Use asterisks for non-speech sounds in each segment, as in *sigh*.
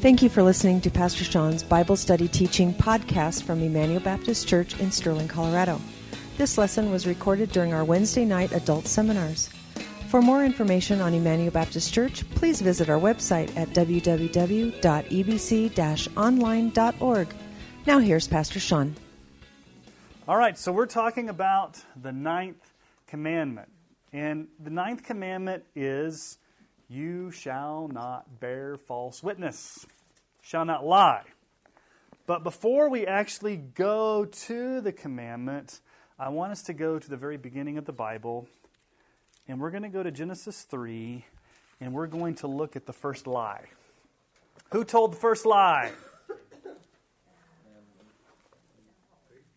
Thank you for listening to Pastor Sean's Bible Study Teaching podcast from Emmanuel Baptist Church in Sterling, Colorado. This lesson was recorded during our Wednesday night adult seminars. For more information on Emmanuel Baptist Church, please visit our website at www.ebc-online.org. Now here's Pastor Sean. All right, so we're talking about the ninth commandment. And the ninth commandment is you shall not bear false witness, shall not lie. But before we actually go to the commandment, I want us to go to the very beginning of the Bible. And we're going to go to Genesis 3, and we're going to look at the first lie. Who told the first lie?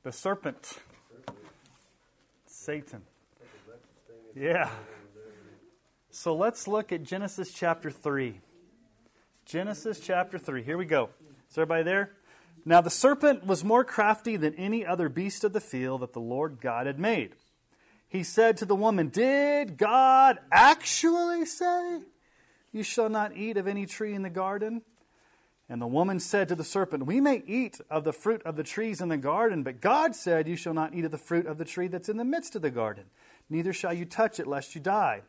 The serpent. Satan. Yeah. So let's look at Genesis chapter 3. Genesis chapter 3. Here we go. Is everybody there? Now the serpent was more crafty than any other beast of the field that the Lord God had made. He said to the woman, Did God actually say, You shall not eat of any tree in the garden? And the woman said to the serpent, We may eat of the fruit of the trees in the garden, but God said, You shall not eat of the fruit of the tree that's in the midst of the garden, neither shall you touch it, lest you die.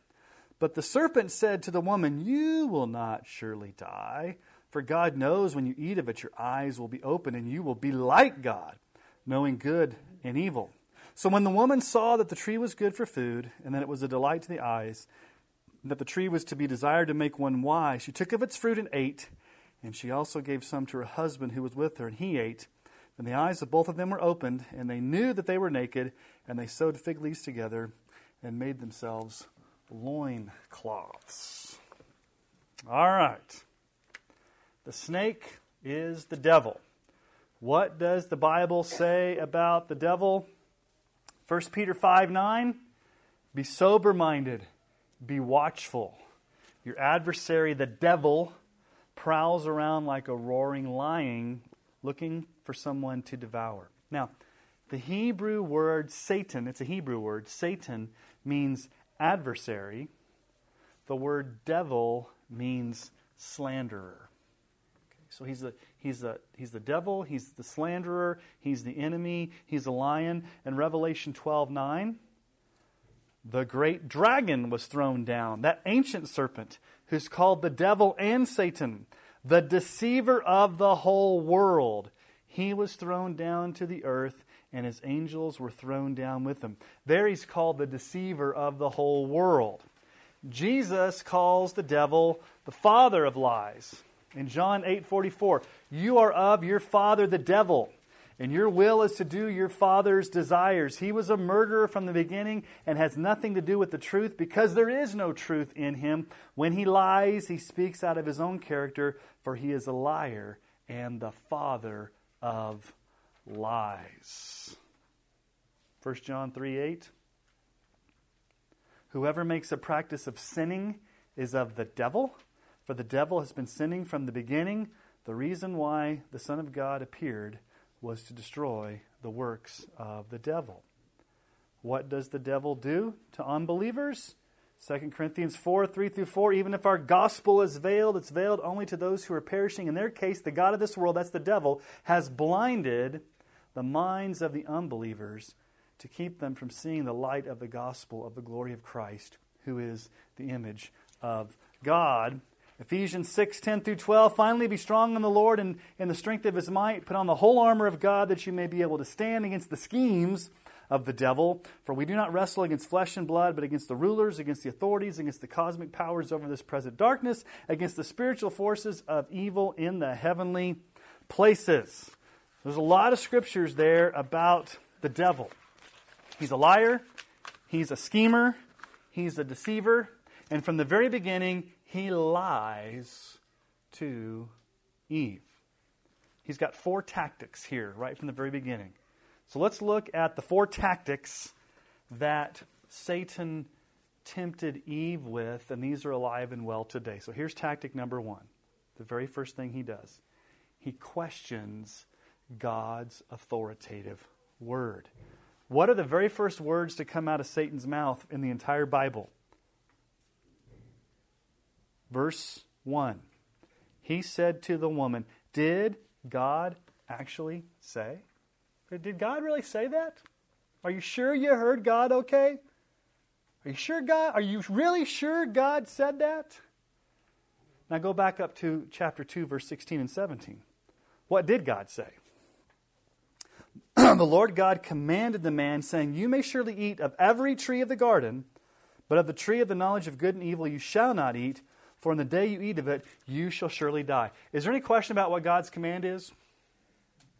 But the serpent said to the woman, You will not surely die, for God knows when you eat of it, your eyes will be open, and you will be like God, knowing good and evil. So when the woman saw that the tree was good for food, and that it was a delight to the eyes, that the tree was to be desired to make one wise, she took of its fruit and ate. And she also gave some to her husband who was with her, and he ate. And the eyes of both of them were opened, and they knew that they were naked, and they sewed fig leaves together and made themselves loin cloths. All right. The snake is the devil. What does the Bible say about the devil? 1 Peter 5 9. Be sober minded, be watchful. Your adversary, the devil, prowls around like a roaring lion looking for someone to devour. Now, the Hebrew word Satan, it's a Hebrew word, Satan means adversary. The word devil means slanderer. Okay, so he's the, he's, the, he's the devil, he's the slanderer, he's the enemy, he's a lion. In Revelation 12 9, the great dragon was thrown down, that ancient serpent who's called the devil and Satan, the deceiver of the whole world. He was thrown down to the earth, and his angels were thrown down with him. There he's called the deceiver of the whole world. Jesus calls the devil the father of lies. In John 8:44, you are of your father the devil and your will is to do your father's desires. He was a murderer from the beginning and has nothing to do with the truth because there is no truth in him. When he lies, he speaks out of his own character, for he is a liar and the father of lies. 1 John 3 8. Whoever makes a practice of sinning is of the devil, for the devil has been sinning from the beginning. The reason why the Son of God appeared was to destroy the works of the devil. What does the devil do to unbelievers? 2 Corinthians 4 3 through 4. Even if our gospel is veiled, it's veiled only to those who are perishing. In their case, the God of this world, that's the devil, has blinded the minds of the unbelievers to keep them from seeing the light of the gospel of the glory of Christ, who is the image of God. Ephesians 6, 10 through 12. Finally, be strong in the Lord and in the strength of his might. Put on the whole armor of God that you may be able to stand against the schemes of the devil. For we do not wrestle against flesh and blood, but against the rulers, against the authorities, against the cosmic powers over this present darkness, against the spiritual forces of evil in the heavenly places. There's a lot of scriptures there about the devil. He's a liar, he's a schemer, he's a deceiver, and from the very beginning, he lies to Eve. He's got four tactics here right from the very beginning. So let's look at the four tactics that Satan tempted Eve with, and these are alive and well today. So here's tactic number one. The very first thing he does he questions God's authoritative word. What are the very first words to come out of Satan's mouth in the entire Bible? Verse 1 he said to the woman, Did God actually say? Did God really say that? Are you sure you heard God okay? Are you sure God? Are you really sure God said that? Now go back up to chapter 2, verse 16 and 17. What did God say? The Lord God commanded the man, saying, You may surely eat of every tree of the garden, but of the tree of the knowledge of good and evil you shall not eat, for in the day you eat of it, you shall surely die. Is there any question about what God's command is?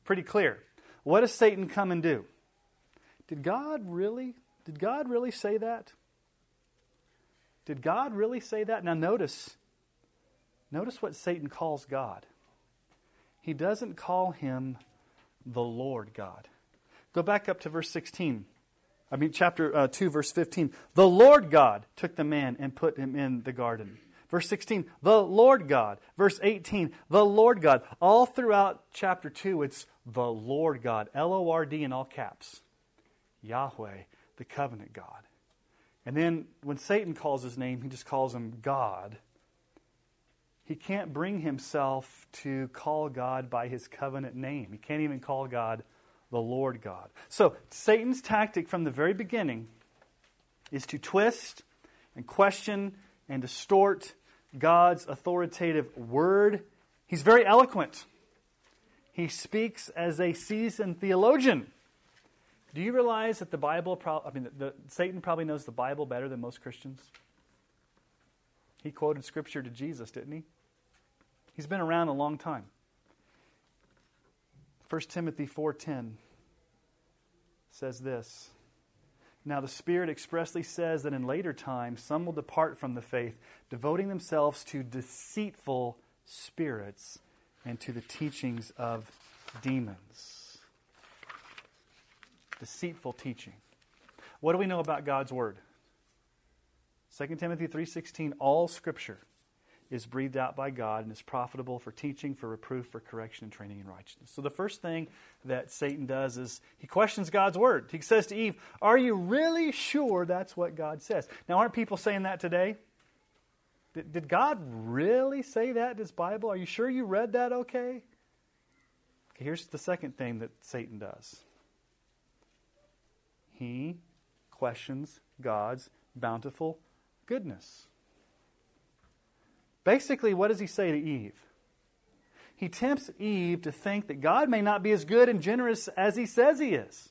Pretty clear. What does Satan come and do? Did God really? Did God really say that? Did God really say that? Now notice, notice what Satan calls God. He doesn't call him the Lord God. Go back up to verse 16. I mean, chapter uh, 2, verse 15. The Lord God took the man and put him in the garden. Verse 16, the Lord God. Verse 18, the Lord God. All throughout chapter 2, it's the Lord God. L O R D in all caps. Yahweh, the covenant God. And then when Satan calls his name, he just calls him God. He can't bring himself to call God by his covenant name. He can't even call God the Lord God. So, Satan's tactic from the very beginning is to twist and question and distort God's authoritative word. He's very eloquent. He speaks as a seasoned theologian. Do you realize that the Bible, pro- I mean, the, the, Satan probably knows the Bible better than most Christians? He quoted scripture to Jesus, didn't he? He's been around a long time. 1 Timothy 4:10 says this. Now the Spirit expressly says that in later times some will depart from the faith, devoting themselves to deceitful spirits and to the teachings of demons. Deceitful teaching. What do we know about God's word? 2 Timothy 3:16 all scripture is breathed out by God and is profitable for teaching, for reproof, for correction, and training in righteousness. So the first thing that Satan does is he questions God's word. He says to Eve, Are you really sure that's what God says? Now, aren't people saying that today? Did, did God really say that in his Bible? Are you sure you read that okay? Okay, here's the second thing that Satan does he questions God's bountiful goodness. Basically, what does he say to Eve? He tempts Eve to think that God may not be as good and generous as he says he is.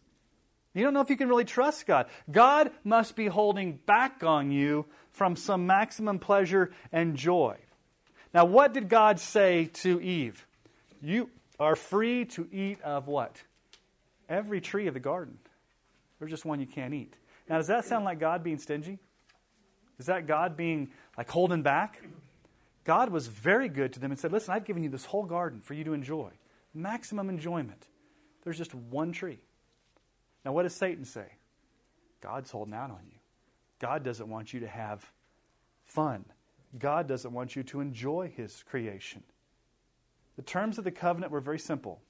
You don't know if you can really trust God. God must be holding back on you from some maximum pleasure and joy. Now, what did God say to Eve? You are free to eat of what? Every tree of the garden. There's just one you can't eat. Now, does that sound like God being stingy? Is that God being like holding back? God was very good to them and said, Listen, I've given you this whole garden for you to enjoy. Maximum enjoyment. There's just one tree. Now, what does Satan say? God's holding out on you. God doesn't want you to have fun. God doesn't want you to enjoy His creation. The terms of the covenant were very simple.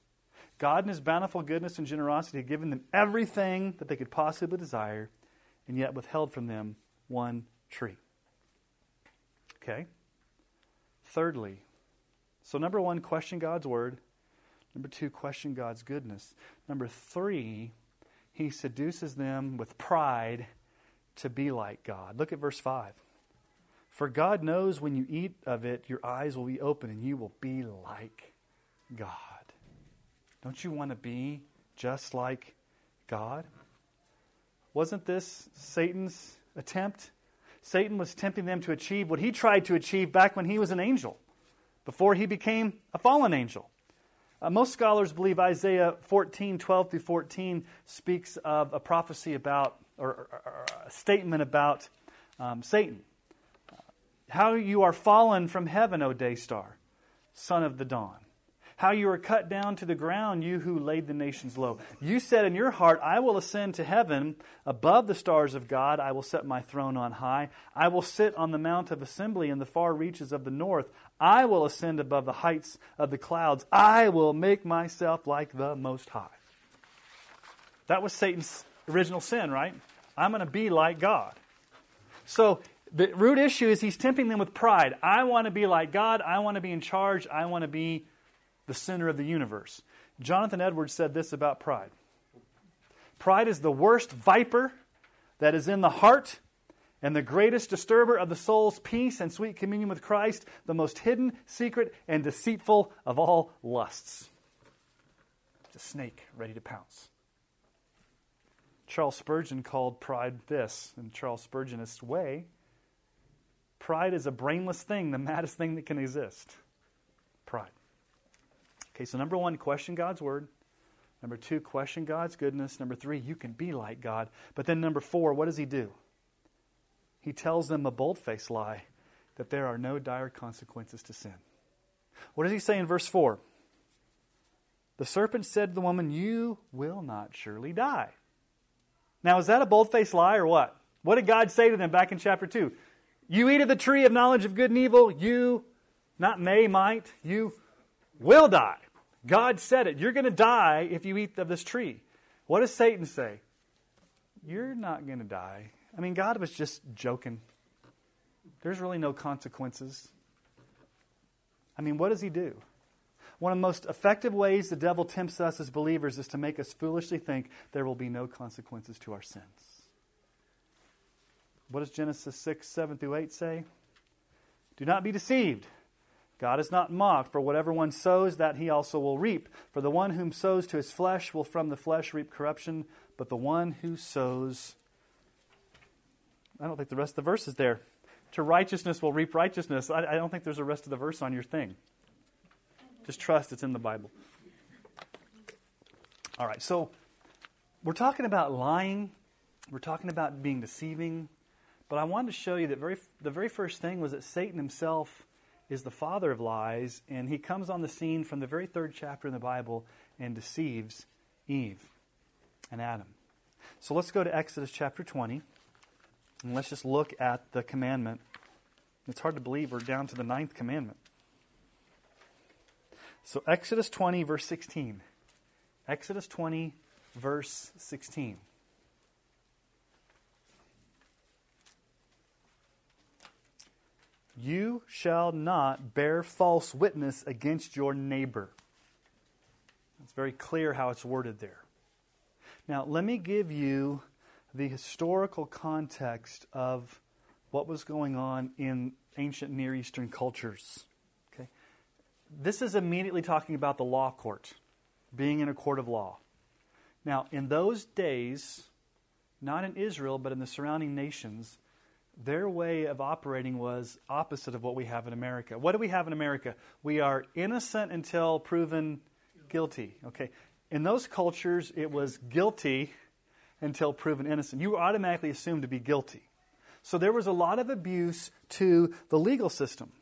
God, in His bountiful goodness and generosity, had given them everything that they could possibly desire, and yet withheld from them one tree. Okay? Thirdly, so number one, question God's word. Number two, question God's goodness. Number three, he seduces them with pride to be like God. Look at verse 5. For God knows when you eat of it, your eyes will be open and you will be like God. Don't you want to be just like God? Wasn't this Satan's attempt Satan was tempting them to achieve what he tried to achieve back when he was an angel, before he became a fallen angel. Uh, most scholars believe Isaiah 14, 12 through 14 speaks of a prophecy about, or, or, or a statement about um, Satan. Uh, how you are fallen from heaven, O day star, son of the dawn. How you are cut down to the ground, you who laid the nations low. You said in your heart, I will ascend to heaven. Above the stars of God, I will set my throne on high. I will sit on the mount of assembly in the far reaches of the north. I will ascend above the heights of the clouds. I will make myself like the Most High. That was Satan's original sin, right? I'm going to be like God. So the root issue is he's tempting them with pride. I want to be like God. I want to be in charge. I want to be the center of the universe. Jonathan Edwards said this about pride Pride is the worst viper that is in the heart and the greatest disturber of the soul's peace and sweet communion with Christ, the most hidden, secret, and deceitful of all lusts. It's a snake ready to pounce. Charles Spurgeon called pride this, in Charles Spurgeonist way. Pride is a brainless thing, the maddest thing that can exist. Okay, so number one, question God's word. Number two, question God's goodness. Number three, you can be like God. But then number four, what does he do? He tells them a bold faced lie that there are no dire consequences to sin. What does he say in verse 4? The serpent said to the woman, You will not surely die. Now, is that a bold faced lie or what? What did God say to them back in chapter 2? You eat of the tree of knowledge of good and evil, you, not may, might, you will die. God said it. You're going to die if you eat of this tree. What does Satan say? You're not going to die. I mean, God was just joking. There's really no consequences. I mean, what does he do? One of the most effective ways the devil tempts us as believers is to make us foolishly think there will be no consequences to our sins. What does Genesis 6, 7 through 8 say? Do not be deceived. God is not mocked, for whatever one sows, that he also will reap. For the one whom sows to his flesh will from the flesh reap corruption, but the one who sows. I don't think the rest of the verse is there. To righteousness will reap righteousness. I, I don't think there's a rest of the verse on your thing. Just trust it's in the Bible. All right, so we're talking about lying, we're talking about being deceiving, but I wanted to show you that very, the very first thing was that Satan himself is the father of lies, and he comes on the scene from the very third chapter in the Bible and deceives Eve and Adam. So let's go to Exodus chapter 20, and let's just look at the commandment. It's hard to believe we're down to the ninth commandment. So, Exodus 20, verse 16. Exodus 20, verse 16. You shall not bear false witness against your neighbor. It's very clear how it's worded there. Now, let me give you the historical context of what was going on in ancient Near Eastern cultures. Okay? This is immediately talking about the law court, being in a court of law. Now, in those days, not in Israel, but in the surrounding nations, their way of operating was opposite of what we have in America. What do we have in America? We are innocent until proven guilty. Okay. In those cultures, it was guilty until proven innocent. You were automatically assumed to be guilty. So there was a lot of abuse to the legal system.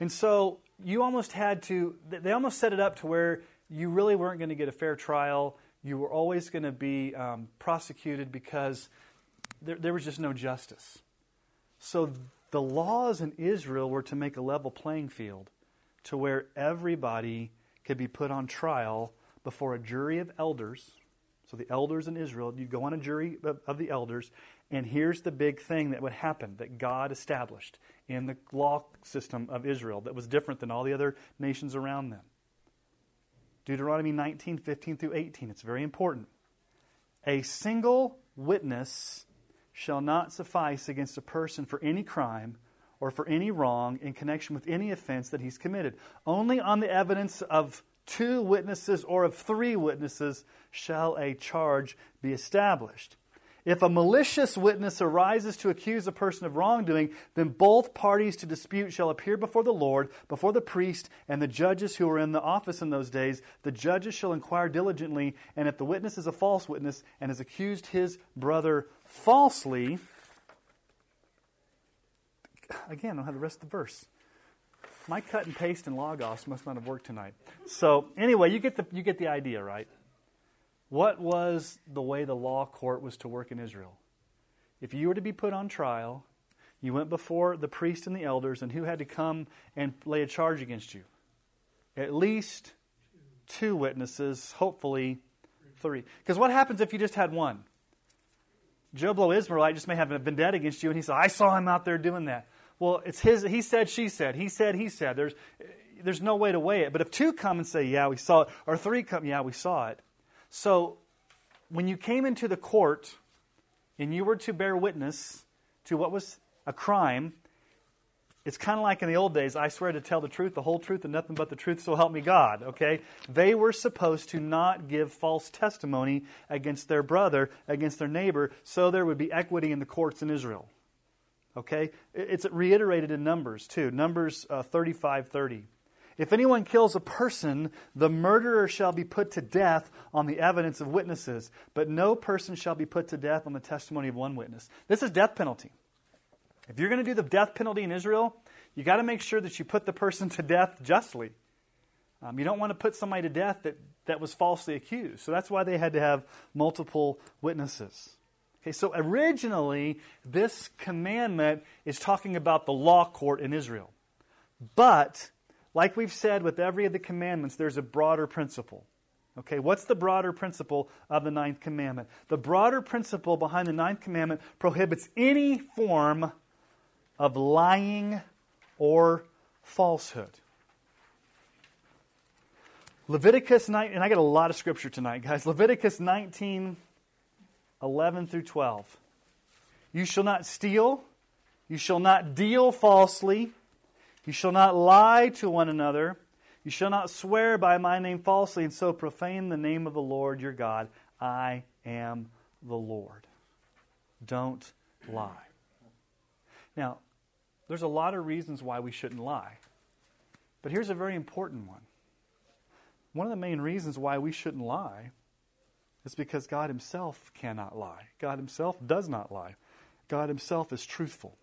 And so you almost had to, they almost set it up to where you really weren't going to get a fair trial. You were always going to be um, prosecuted because there, there was just no justice. So the laws in Israel were to make a level playing field to where everybody could be put on trial before a jury of elders. So the elders in Israel, you'd go on a jury of, of the elders, and here's the big thing that would happen that God established in the law system of Israel that was different than all the other nations around them. Deuteronomy 19, 15 through 18. It's very important. A single witness shall not suffice against a person for any crime or for any wrong in connection with any offense that he's committed. Only on the evidence of two witnesses or of three witnesses shall a charge be established. If a malicious witness arises to accuse a person of wrongdoing, then both parties to dispute shall appear before the Lord, before the priest, and the judges who are in the office in those days. The judges shall inquire diligently, and if the witness is a false witness and has accused his brother falsely, again, I don't have the rest of the verse. My cut and paste in Logos must not have worked tonight. So anyway, you get the you get the idea, right? What was the way the law court was to work in Israel? If you were to be put on trial, you went before the priest and the elders, and who had to come and lay a charge against you? At least two witnesses, hopefully three. Because what happens if you just had one? Joe Blow Israelite just may have a vendetta against you, and he said, I saw him out there doing that. Well, it's his, he said, she said, he said, he said. There's, there's no way to weigh it. But if two come and say, yeah, we saw it, or three come, yeah, we saw it. So when you came into the court and you were to bear witness to what was a crime, it's kind of like in the old days, I swear to tell the truth, the whole truth, and nothing but the truth, so help me God, okay? They were supposed to not give false testimony against their brother, against their neighbor, so there would be equity in the courts in Israel. Okay? It's reiterated in Numbers, too. Numbers uh, 35 30. If anyone kills a person, the murderer shall be put to death on the evidence of witnesses, but no person shall be put to death on the testimony of one witness. This is death penalty. If you're going to do the death penalty in Israel, you got to make sure that you put the person to death justly. Um, you don't want to put somebody to death that, that was falsely accused. So that's why they had to have multiple witnesses. Okay, so originally, this commandment is talking about the law court in Israel. But like we've said with every of the commandments, there's a broader principle. Okay, what's the broader principle of the ninth commandment? The broader principle behind the ninth commandment prohibits any form of lying or falsehood. Leviticus 9, and I got a lot of scripture tonight, guys. Leviticus 19, 11 through 12. You shall not steal, you shall not deal falsely. You shall not lie to one another. You shall not swear by my name falsely and so profane the name of the Lord your God. I am the Lord. Don't lie. Now, there's a lot of reasons why we shouldn't lie. But here's a very important one. One of the main reasons why we shouldn't lie is because God Himself cannot lie. God Himself does not lie. God Himself is truthful.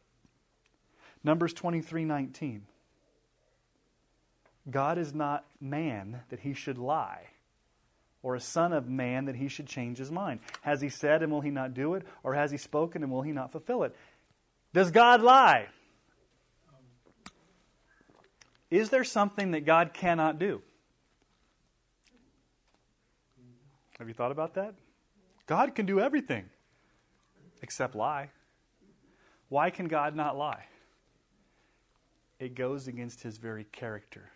Numbers 23 19. God is not man that he should lie, or a son of man that he should change his mind. Has he said and will he not do it? Or has he spoken and will he not fulfill it? Does God lie? Is there something that God cannot do? Have you thought about that? God can do everything except lie. Why can God not lie? It goes against his very character.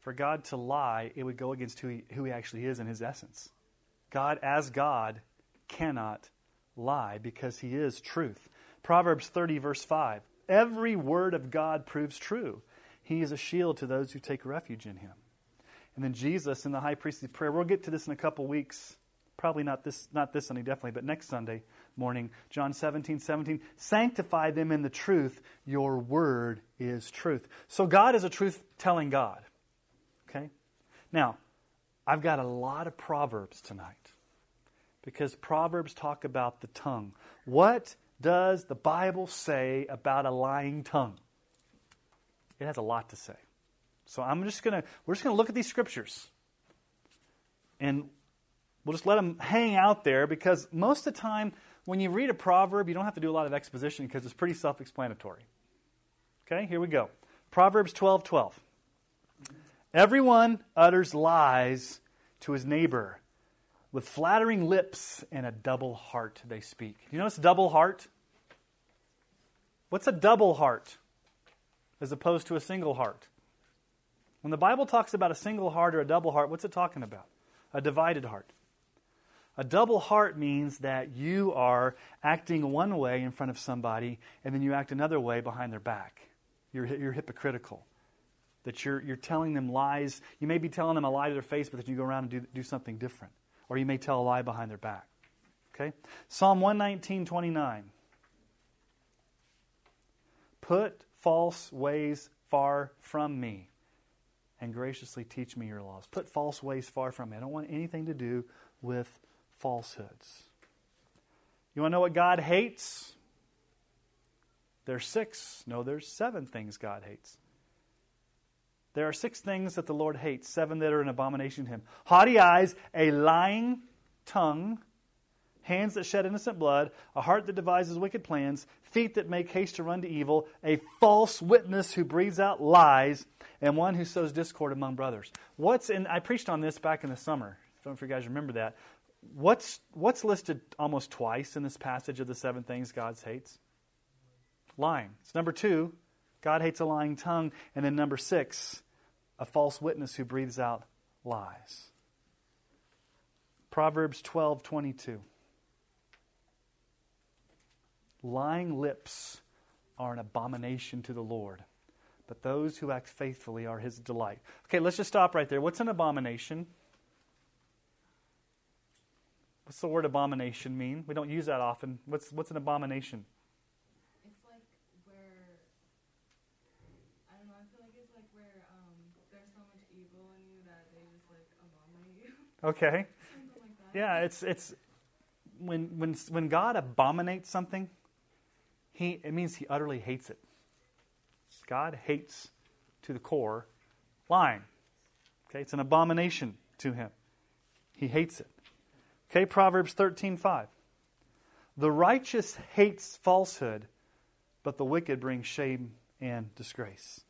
For God to lie, it would go against who he, who he actually is in his essence. God, as God, cannot lie because he is truth. Proverbs 30, verse 5 Every word of God proves true. He is a shield to those who take refuge in him. And then Jesus in the high priestly prayer, we'll get to this in a couple weeks. Probably not this, not this Sunday, definitely, but next Sunday morning. John 17, 17. Sanctify them in the truth. Your word is truth. So God is a truth telling God. Okay? Now, I've got a lot of Proverbs tonight because Proverbs talk about the tongue. What does the Bible say about a lying tongue? It has a lot to say. So I'm just gonna we're just gonna look at these scriptures, and we'll just let them hang out there because most of the time when you read a proverb, you don't have to do a lot of exposition because it's pretty self-explanatory. Okay, here we go. Proverbs 12, 12. Everyone utters lies to his neighbor. With flattering lips and a double heart they speak. You notice double heart? What's a double heart as opposed to a single heart? When the Bible talks about a single heart or a double heart, what's it talking about? A divided heart. A double heart means that you are acting one way in front of somebody and then you act another way behind their back. You're, you're hypocritical that you're, you're telling them lies. You may be telling them a lie to their face, but then you go around and do, do something different. Or you may tell a lie behind their back. Okay? Psalm 119, 29. Put false ways far from me and graciously teach me your laws. Put false ways far from me. I don't want anything to do with falsehoods. You want to know what God hates? There's six. No, there's seven things God hates. There are six things that the Lord hates, seven that are an abomination to him haughty eyes, a lying tongue, hands that shed innocent blood, a heart that devises wicked plans, feet that make haste to run to evil, a false witness who breathes out lies, and one who sows discord among brothers. What's in I preached on this back in the summer. I don't know if you guys remember that. what's, what's listed almost twice in this passage of the seven things God hates? Lying. It's number two, God hates a lying tongue. And then number six, a false witness who breathes out lies. Proverbs 12 22. Lying lips are an abomination to the Lord, but those who act faithfully are his delight. Okay, let's just stop right there. What's an abomination? What's the word abomination mean? We don't use that often. What's, what's an abomination? It's like where I don't know. I feel like it's like where um, there's so much evil in you that they just like abominate you. Okay. *laughs* Something like that. Yeah, it's it's when when when God abominates something, he it means he utterly hates it. God hates to the core lying. Okay, it's an abomination to him. He hates it. Okay, Proverbs 13:5. The righteous hates falsehood, but the wicked bring shame and disgrace.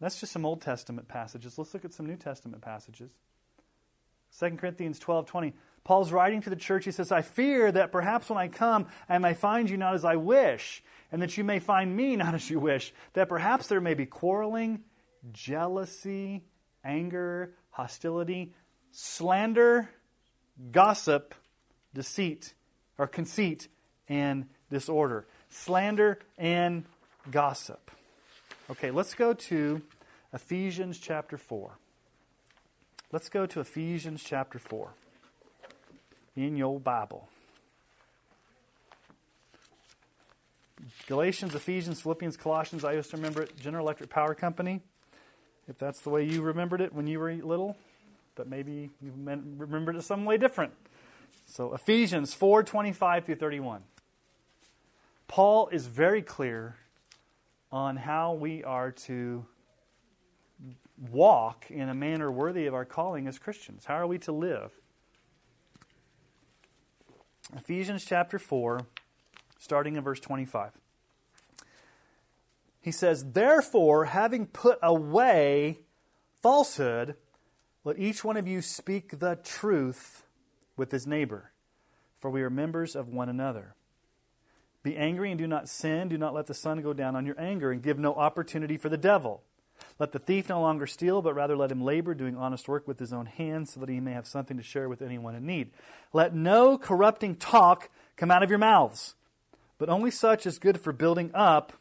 That's just some Old Testament passages. Let's look at some New Testament passages. 2 Corinthians 12 20. Paul's writing to the church. He says, I fear that perhaps when I come, I may find you not as I wish, and that you may find me *laughs* not as you wish, that perhaps there may be quarreling, jealousy, anger, hostility, slander, gossip, deceit, or conceit, and disorder. Slander and gossip. Okay, let's go to Ephesians chapter 4. Let's go to Ephesians chapter 4 in your Bible. Galatians, Ephesians, Philippians, Colossians. I used to remember it, General Electric Power Company, if that's the way you remembered it when you were little, but maybe you remembered it some way different. So Ephesians 4 25 through 31. Paul is very clear on how we are to walk in a manner worthy of our calling as Christians. How are we to live? Ephesians chapter 4, starting in verse 25. He says, Therefore, having put away falsehood, let each one of you speak the truth with his neighbor, for we are members of one another. Be angry and do not sin. Do not let the sun go down on your anger, and give no opportunity for the devil. Let the thief no longer steal, but rather let him labor, doing honest work with his own hands, so that he may have something to share with anyone in need. Let no corrupting talk come out of your mouths, but only such as is good for building up,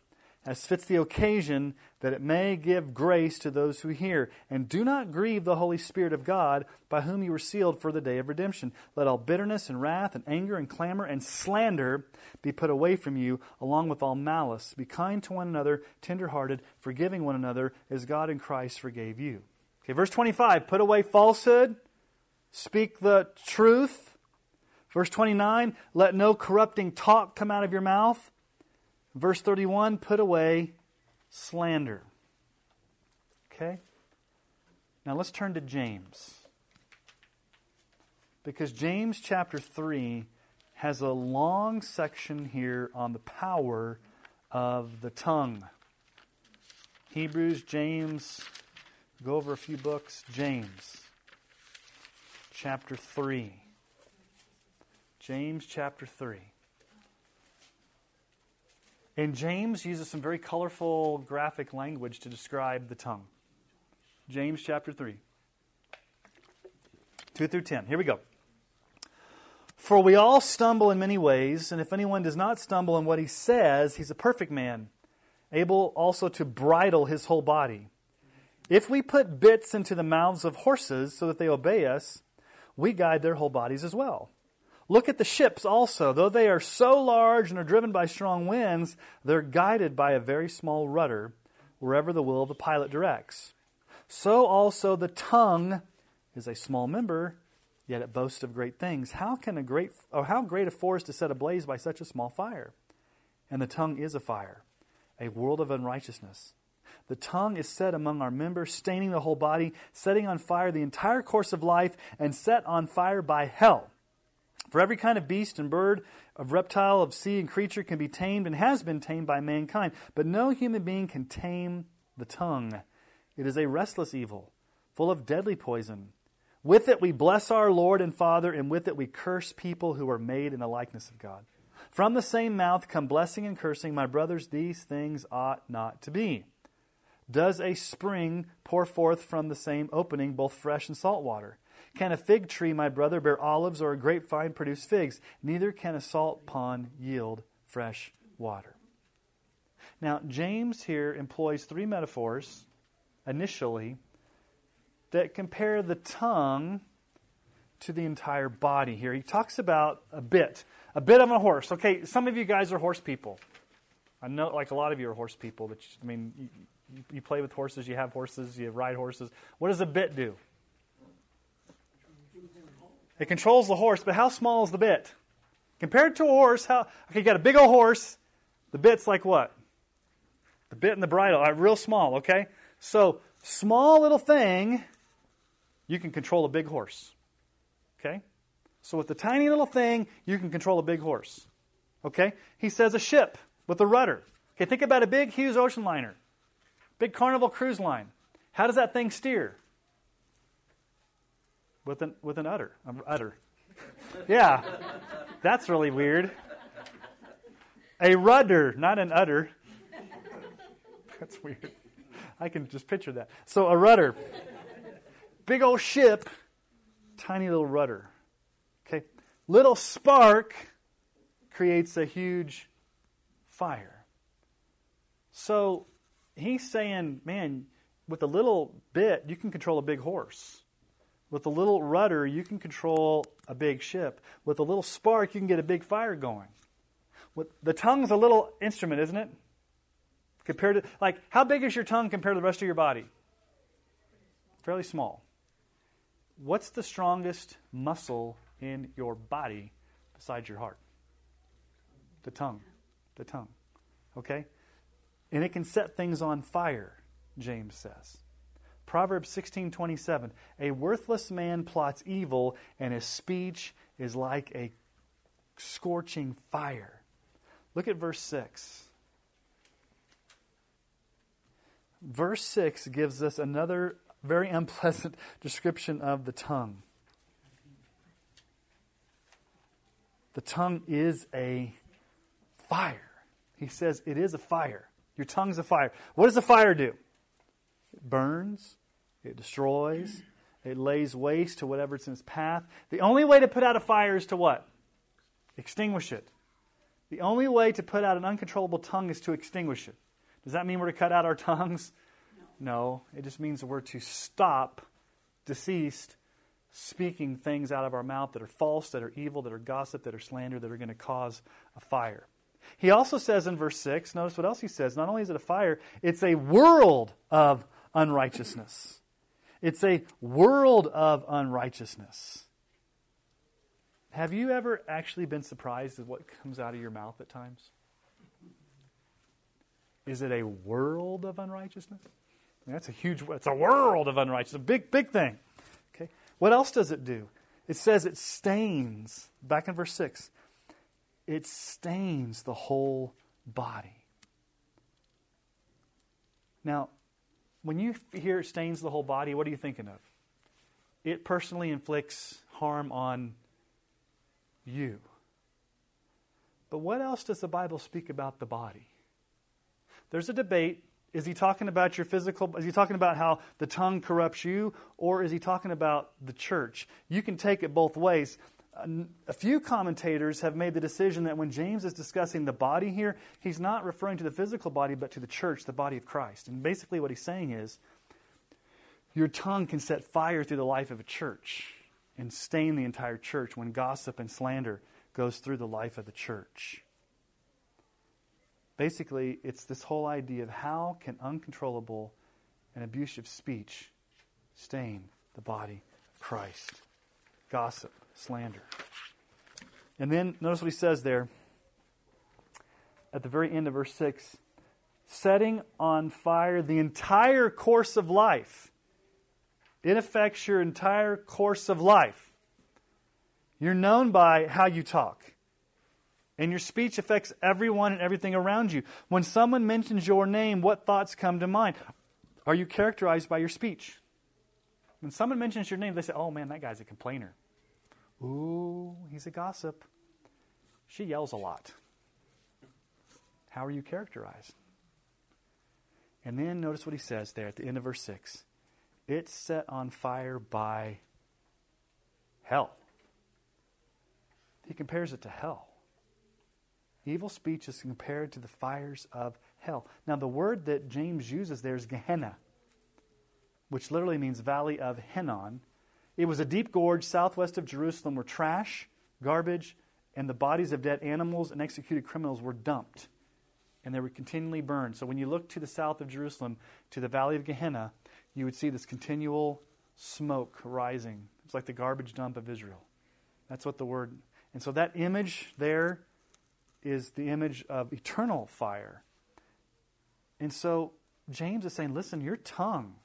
as fits the occasion, that it may give grace to those who hear. And do not grieve the Holy Spirit of God, by whom you were sealed for the day of redemption. Let all bitterness and wrath and anger and clamor and slander be put away from you, along with all malice. Be kind to one another, tenderhearted, forgiving one another, as God in Christ forgave you. Okay, verse 25 put away falsehood, speak the truth. Verse 29 let no corrupting talk come out of your mouth. Verse 31 put away slander. Okay? Now let's turn to James. Because James chapter 3 has a long section here on the power of the tongue. Hebrews, James, go over a few books. James chapter 3. James chapter 3. And James uses some very colorful graphic language to describe the tongue. James chapter 3, 2 through 10. Here we go. For we all stumble in many ways, and if anyone does not stumble in what he says, he's a perfect man, able also to bridle his whole body. If we put bits into the mouths of horses so that they obey us, we guide their whole bodies as well. Look at the ships also. Though they are so large and are driven by strong winds, they're guided by a very small rudder wherever the will of the pilot directs. So also the tongue is a small member, yet it boasts of great things. How can a great or how great a forest is set ablaze by such a small fire? And the tongue is a fire, a world of unrighteousness. The tongue is set among our members, staining the whole body, setting on fire the entire course of life, and set on fire by hell. For every kind of beast and bird, of reptile, of sea, and creature can be tamed and has been tamed by mankind, but no human being can tame the tongue. It is a restless evil, full of deadly poison. With it we bless our Lord and Father, and with it we curse people who are made in the likeness of God. From the same mouth come blessing and cursing. My brothers, these things ought not to be. Does a spring pour forth from the same opening both fresh and salt water? Can a fig tree, my brother, bear olives, or a grapevine produce figs? Neither can a salt pond yield fresh water. Now, James here employs three metaphors initially that compare the tongue to the entire body here. He talks about a bit, a bit of a horse. Okay, some of you guys are horse people. I know, like a lot of you are horse people. But I mean, you, you play with horses, you have horses, you ride horses. What does a bit do? It controls the horse, but how small is the bit? Compared to a horse, how okay, you got a big old horse, the bit's like what? The bit and the bridle are real small, okay? So small little thing you can control a big horse. Okay? So with the tiny little thing, you can control a big horse. Okay? He says a ship with a rudder. Okay, think about a big, huge ocean liner, big carnival cruise line. How does that thing steer? With an, with an udder. Um, udder. yeah, that's really weird. A rudder, not an udder. That's weird. I can just picture that. So a rudder big old ship, tiny little rudder. Okay? Little spark creates a huge fire. So he's saying, man, with a little bit, you can control a big horse. With a little rudder, you can control a big ship. With a little spark, you can get a big fire going. With, the tongue's a little instrument, isn't it? Compared to, like, how big is your tongue compared to the rest of your body? Fairly small. What's the strongest muscle in your body besides your heart? The tongue. The tongue. Okay? And it can set things on fire, James says. Proverbs 16:27 A worthless man plots evil and his speech is like a scorching fire. Look at verse 6. Verse 6 gives us another very *laughs* unpleasant description of the tongue. The tongue is a fire. He says it is a fire. Your tongue's a fire. What does a fire do? It burns, it destroys, it lays waste to whatever's in its path. The only way to put out a fire is to what? Extinguish it. The only way to put out an uncontrollable tongue is to extinguish it. Does that mean we're to cut out our tongues? No, it just means we're to stop deceased speaking things out of our mouth that are false, that are evil, that are gossip, that are slander, that are going to cause a fire. He also says in verse 6, notice what else he says. Not only is it a fire, it's a world of unrighteousness. It's a world of unrighteousness. Have you ever actually been surprised at what comes out of your mouth at times? Is it a world of unrighteousness? That's a huge, it's a world of unrighteousness, a big, big thing. Okay. What else does it do? It says it stains, back in verse 6, it stains the whole body. Now, when you hear it stains the whole body, what are you thinking of? It personally inflicts harm on you. But what else does the Bible speak about the body? There's a debate is he talking about your physical? Is he talking about how the tongue corrupts you? Or is he talking about the church? You can take it both ways. A few commentators have made the decision that when James is discussing the body here, he's not referring to the physical body, but to the church, the body of Christ. And basically, what he's saying is your tongue can set fire through the life of a church and stain the entire church when gossip and slander goes through the life of the church. Basically, it's this whole idea of how can uncontrollable and abusive speech stain the body of Christ? Gossip, slander. And then notice what he says there at the very end of verse 6 setting on fire the entire course of life. It affects your entire course of life. You're known by how you talk. And your speech affects everyone and everything around you. When someone mentions your name, what thoughts come to mind? Are you characterized by your speech? When someone mentions your name, they say, oh man, that guy's a complainer. Ooh, he's a gossip. She yells a lot. How are you characterized? And then notice what he says there at the end of verse 6 it's set on fire by hell. He compares it to hell. Evil speech is compared to the fires of hell. Now, the word that James uses there is Gehenna, which literally means valley of Hinnom. It was a deep gorge southwest of Jerusalem where trash, garbage, and the bodies of dead animals and executed criminals were dumped. And they were continually burned. So when you look to the south of Jerusalem, to the valley of Gehenna, you would see this continual smoke rising. It's like the garbage dump of Israel. That's what the word. And so that image there is the image of eternal fire. And so James is saying, listen, your tongue.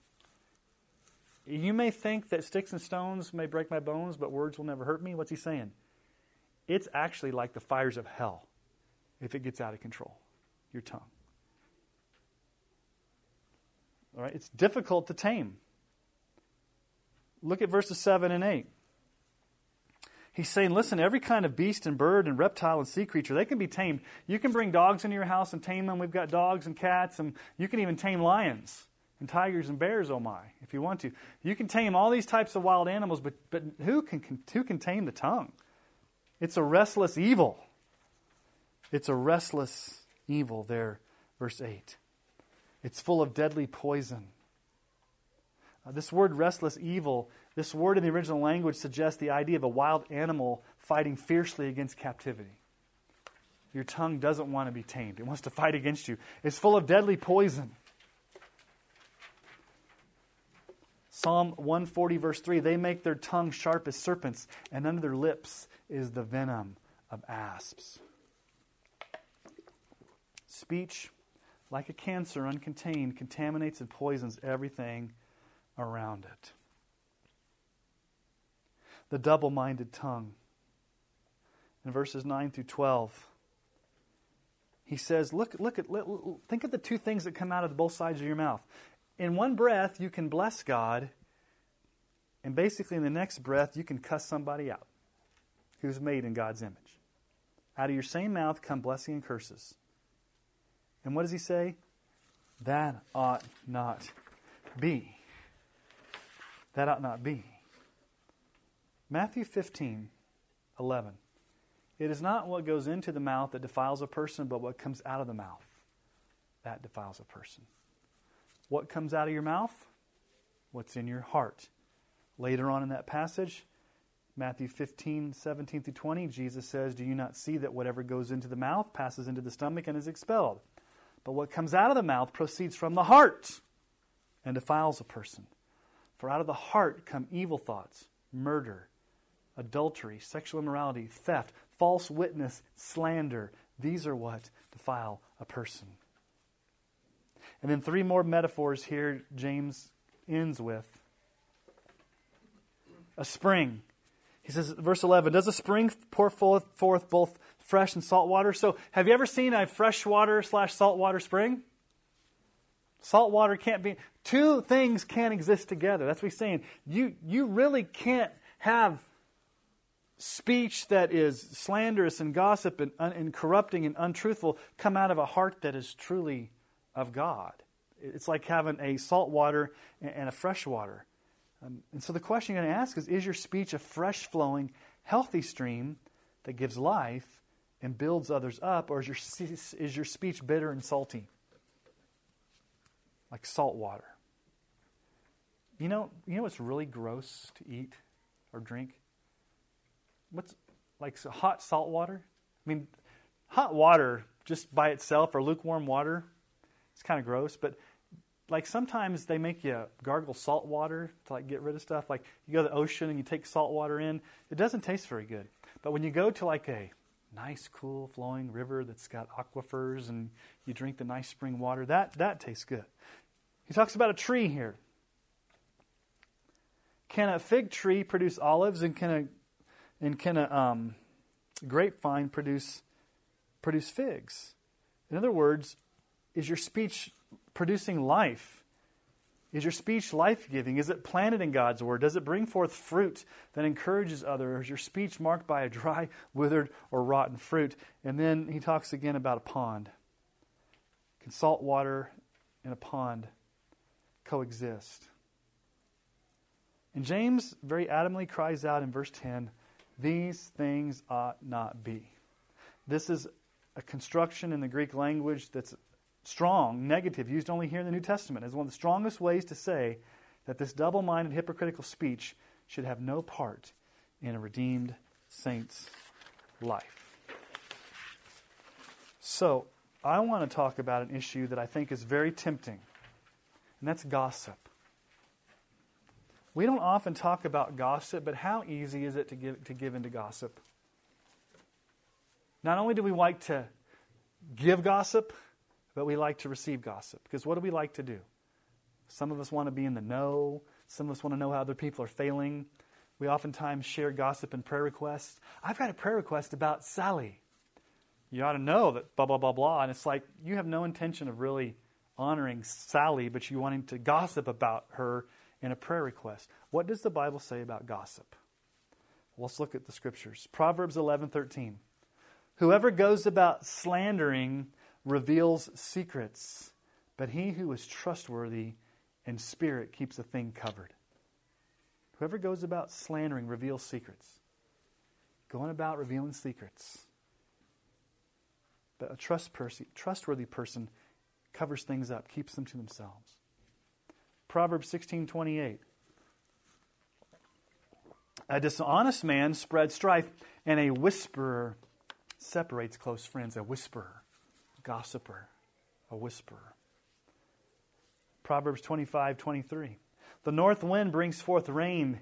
You may think that sticks and stones may break my bones, but words will never hurt me. What's he saying? It's actually like the fires of hell if it gets out of control, your tongue. All right, it's difficult to tame. Look at verses 7 and 8. He's saying, listen, every kind of beast and bird and reptile and sea creature, they can be tamed. You can bring dogs into your house and tame them. We've got dogs and cats, and you can even tame lions and tigers and bears, oh my, if you want to. You can tame all these types of wild animals, but, but who, can, who can tame the tongue? It's a restless evil. It's a restless evil there, verse 8. It's full of deadly poison. Uh, this word restless evil this word in the original language suggests the idea of a wild animal fighting fiercely against captivity. Your tongue doesn't want to be tamed, it wants to fight against you. It's full of deadly poison. Psalm 140, verse 3 they make their tongue sharp as serpents, and under their lips is the venom of asps. Speech, like a cancer uncontained, contaminates and poisons everything around it the double minded tongue. In verses 9 through 12, he says, look, look at, think of the two things that come out of both sides of your mouth. In one breath, you can bless God, and basically in the next breath, you can cuss somebody out who's made in God's image. Out of your same mouth come blessing and curses. And what does he say? That ought not be. That ought not be. Matthew 15, 11. It is not what goes into the mouth that defiles a person, but what comes out of the mouth that defiles a person. What comes out of your mouth? What's in your heart. Later on in that passage, Matthew 15, 17 through 20, Jesus says, Do you not see that whatever goes into the mouth passes into the stomach and is expelled? But what comes out of the mouth proceeds from the heart and defiles a person. For out of the heart come evil thoughts, murder, adultery, sexual immorality, theft, false witness, slander. These are what defile a person. And then three more metaphors here James ends with. A spring. He says, verse 11, Does a spring pour forth both fresh and salt water? So, have you ever seen a freshwater slash saltwater spring? Salt water can't be. Two things can't exist together. That's what he's saying. You, you really can't have speech that is slanderous and gossip and, and corrupting and untruthful come out of a heart that is truly of God. It's like having a salt water and a fresh water. Um, and so the question you're going to ask is Is your speech a fresh flowing, healthy stream that gives life and builds others up, or is your, is your speech bitter and salty? Like salt water. You know, you know what's really gross to eat or drink? what's like so hot salt water? I mean, hot water just by itself or lukewarm water, it's kind of gross. But like sometimes they make you gargle salt water to like get rid of stuff. Like you go to the ocean and you take salt water in, it doesn't taste very good. But when you go to like a nice, cool, flowing river that's got aquifers and you drink the nice spring water, that that tastes good. He talks about a tree here. Can a fig tree produce olives and can a and can a um, grapevine produce produce figs? In other words, is your speech producing life? Is your speech life giving? Is it planted in God's word? Does it bring forth fruit that encourages others? Is your speech marked by a dry, *laughs* withered, or rotten fruit? And then he talks again about a pond. Can salt water and a pond coexist? And James very adamantly cries out in verse 10 these things ought not be. This is a construction in the Greek language that's strong, negative, used only here in the New Testament, as one of the strongest ways to say that this double minded, hypocritical speech should have no part in a redeemed saint's life. So, I want to talk about an issue that I think is very tempting, and that's gossip. We don't often talk about gossip, but how easy is it to give, to give into gossip? Not only do we like to give gossip, but we like to receive gossip. Because what do we like to do? Some of us want to be in the know. Some of us want to know how other people are failing. We oftentimes share gossip and prayer requests. I've got a prayer request about Sally. You ought to know that blah, blah, blah, blah. And it's like you have no intention of really honoring Sally, but you wanting to gossip about her in a prayer request. What does the Bible say about gossip? Let's look at the scriptures. Proverbs 11:13. Whoever goes about slandering reveals secrets, but he who is trustworthy in spirit keeps a thing covered. Whoever goes about slandering reveals secrets. Going about revealing secrets. But a trust person, trustworthy person covers things up, keeps them to themselves. Proverbs 16:28. A dishonest man spreads strife, and a whisperer separates close friends. A whisperer, gossiper, a whisperer. Proverbs 25:23. The north wind brings forth rain,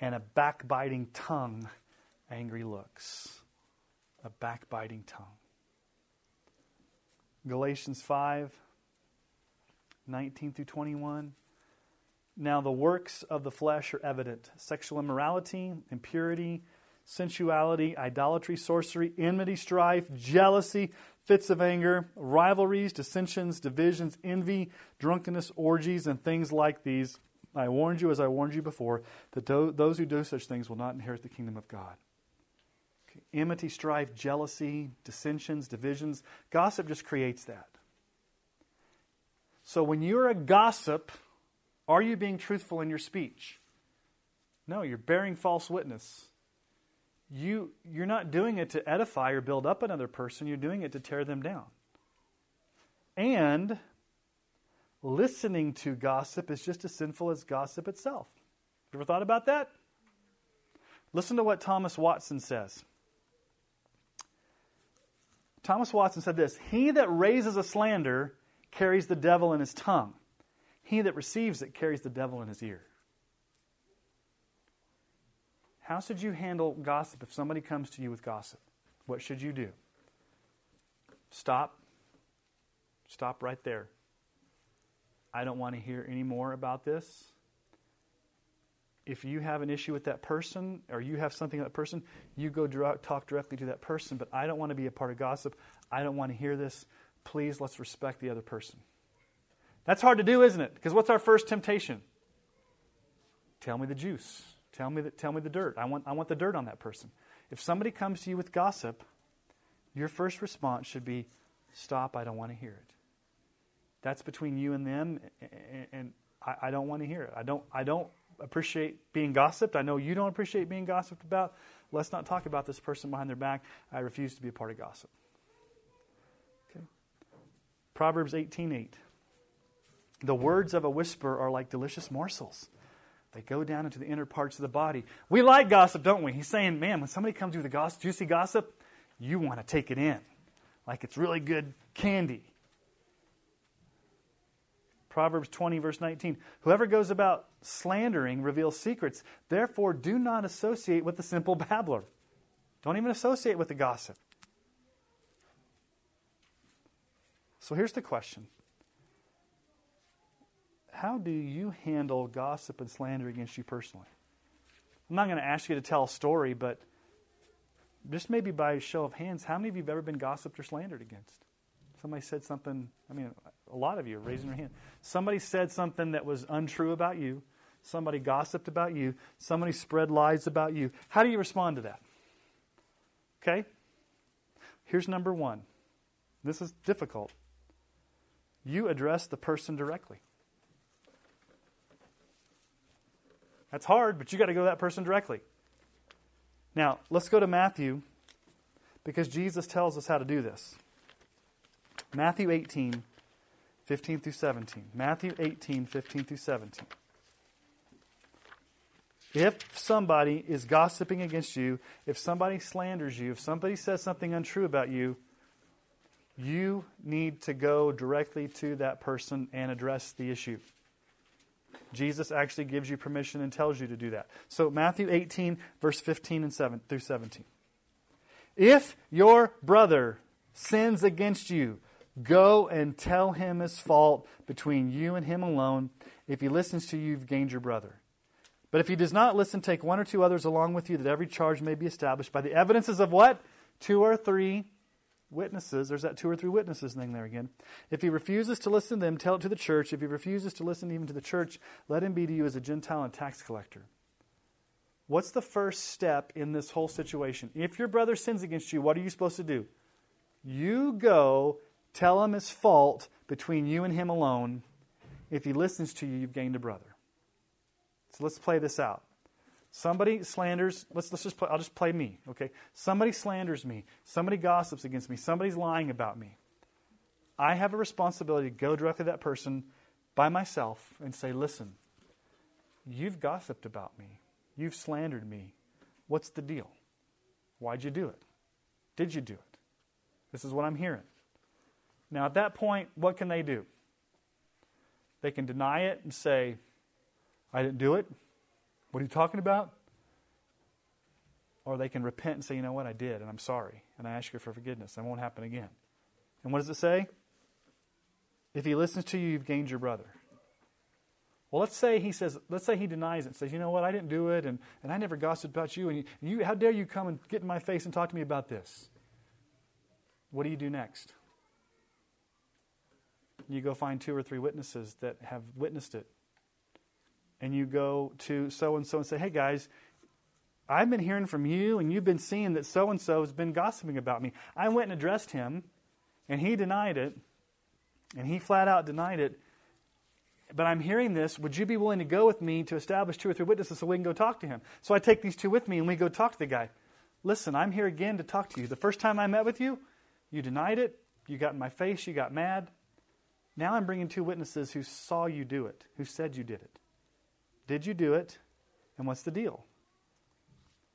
and a backbiting tongue angry looks. A backbiting tongue. Galatians 5 19 through 21. Now, the works of the flesh are evident sexual immorality, impurity, sensuality, idolatry, sorcery, enmity, strife, jealousy, fits of anger, rivalries, dissensions, divisions, envy, drunkenness, orgies, and things like these. I warned you, as I warned you before, that those who do such things will not inherit the kingdom of God. Okay. Enmity, strife, jealousy, dissensions, divisions. Gossip just creates that. So when you're a gossip, are you being truthful in your speech? No, you're bearing false witness. You, you're not doing it to edify or build up another person, you're doing it to tear them down. And listening to gossip is just as sinful as gossip itself. You ever thought about that? Listen to what Thomas Watson says. Thomas Watson said this He that raises a slander carries the devil in his tongue. He that receives it carries the devil in his ear. How should you handle gossip if somebody comes to you with gossip? What should you do? Stop. Stop right there. I don't want to hear any more about this. If you have an issue with that person or you have something with that person, you go talk directly to that person. But I don't want to be a part of gossip. I don't want to hear this. Please, let's respect the other person. That's hard to do, isn't it? Because what's our first temptation? Tell me the juice. Tell me the, tell me the dirt. I want, I want the dirt on that person. If somebody comes to you with gossip, your first response should be, Stop, I don't want to hear it. That's between you and them, and I, I don't want to hear it. I don't, I don't appreciate being gossiped. I know you don't appreciate being gossiped about. Let's not talk about this person behind their back. I refuse to be a part of gossip. Okay. Proverbs 18:8. 8. The words of a whisper are like delicious morsels. They go down into the inner parts of the body. We like gossip, don't we? He's saying, man, when somebody comes with a gossip, juicy gossip, you want to take it in like it's really good candy. Proverbs 20, verse 19. Whoever goes about slandering reveals secrets. Therefore, do not associate with the simple babbler. Don't even associate with the gossip. So here's the question how do you handle gossip and slander against you personally? I'm not going to ask you to tell a story, but just maybe by a show of hands, how many of you have ever been gossiped or slandered against? Somebody said something, I mean, a lot of you are raising your hand. Somebody said something that was untrue about you. Somebody gossiped about you. Somebody spread lies about you. How do you respond to that? Okay? Here's number one. This is difficult. You address the person directly. That's hard, but you got to go to that person directly. Now, let's go to Matthew because Jesus tells us how to do this. Matthew 18, 15 through 17. Matthew 18, 15 through 17. If somebody is gossiping against you, if somebody slanders you, if somebody says something untrue about you, you need to go directly to that person and address the issue. Jesus actually gives you permission and tells you to do that. So Matthew 18 verse 15 and 7 through 17. If your brother sins against you, go and tell him his fault between you and him alone. If he listens to you, you've gained your brother. But if he does not listen, take one or two others along with you, that every charge may be established by the evidences of what? Two or three witnesses. There's that two or three witnesses thing there again. If he refuses to listen to them, tell it to the church. If he refuses to listen even to the church, let him be to you as a Gentile and tax collector. What's the first step in this whole situation? If your brother sins against you, what are you supposed to do? You go tell him his fault between you and him alone. If he listens to you, you've gained a brother. So let's play this out. Somebody slanders, let's, let's just play, I'll just play me, okay? Somebody slanders me. Somebody gossips against me. Somebody's lying about me. I have a responsibility to go directly to that person by myself and say, listen, you've gossiped about me. You've slandered me. What's the deal? Why'd you do it? Did you do it? This is what I'm hearing. Now, at that point, what can they do? They can deny it and say, I didn't do it. What are you talking about? Or they can repent and say, you know what, I did, and I'm sorry, and I ask you for forgiveness. That won't happen again. And what does it say? If he listens to you, you've gained your brother. Well, let's say he says, let's say he denies it and says, you know what, I didn't do it, and, and I never gossiped about you, and you, you, how dare you come and get in my face and talk to me about this? What do you do next? You go find two or three witnesses that have witnessed it and you go to so and so and say, hey guys, I've been hearing from you, and you've been seeing that so and so has been gossiping about me. I went and addressed him, and he denied it, and he flat out denied it. But I'm hearing this. Would you be willing to go with me to establish two or three witnesses so we can go talk to him? So I take these two with me, and we go talk to the guy. Listen, I'm here again to talk to you. The first time I met with you, you denied it. You got in my face. You got mad. Now I'm bringing two witnesses who saw you do it, who said you did it. Did you do it? And what's the deal?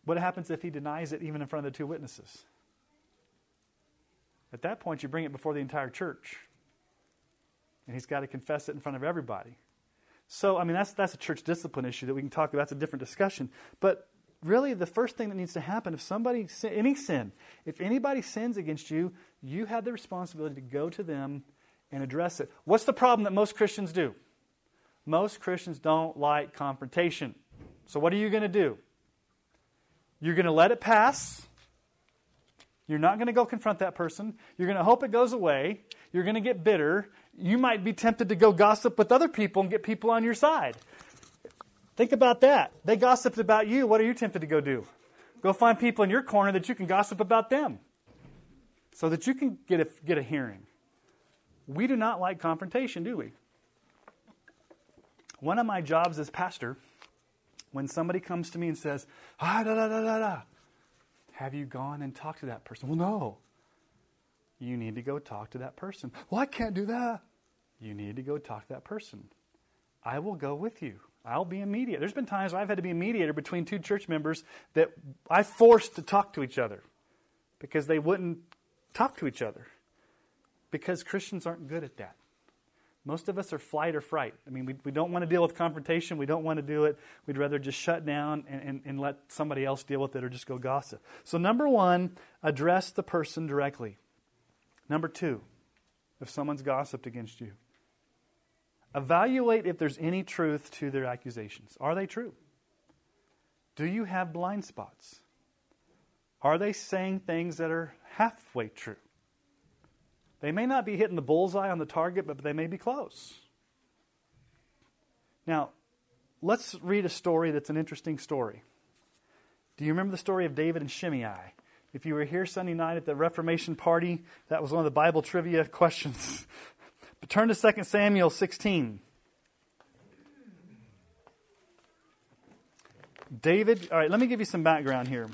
What happens if he denies it even in front of the two witnesses? At that point, you bring it before the entire church. And he's got to confess it in front of everybody. So, I mean, that's, that's a church discipline issue that we can talk about. That's a different discussion. But really, the first thing that needs to happen, if somebody, any sin, if anybody sins against you, you have the responsibility to go to them and address it. What's the problem that most Christians do? Most Christians don't like confrontation. So, what are you going to do? You're going to let it pass. You're not going to go confront that person. You're going to hope it goes away. You're going to get bitter. You might be tempted to go gossip with other people and get people on your side. Think about that. They gossiped about you. What are you tempted to go do? Go find people in your corner that you can gossip about them so that you can get a, get a hearing. We do not like confrontation, do we? One of my jobs as pastor, when somebody comes to me and says, ah, da, da, da, da, da, have you gone and talked to that person? Well, no. You need to go talk to that person. Well, I can't do that. You need to go talk to that person. I will go with you. I'll be a mediator. There's been times I've had to be a mediator between two church members that I forced to talk to each other because they wouldn't talk to each other. Because Christians aren't good at that. Most of us are flight or fright. I mean, we, we don't want to deal with confrontation. We don't want to do it. We'd rather just shut down and, and, and let somebody else deal with it or just go gossip. So, number one, address the person directly. Number two, if someone's gossiped against you, evaluate if there's any truth to their accusations. Are they true? Do you have blind spots? Are they saying things that are halfway true? They may not be hitting the bullseye on the target, but they may be close. Now, let's read a story that's an interesting story. Do you remember the story of David and Shimei? If you were here Sunday night at the Reformation party, that was one of the Bible trivia *laughs* questions. but turn to 2 Samuel 16. David, all right, let me give you some background here.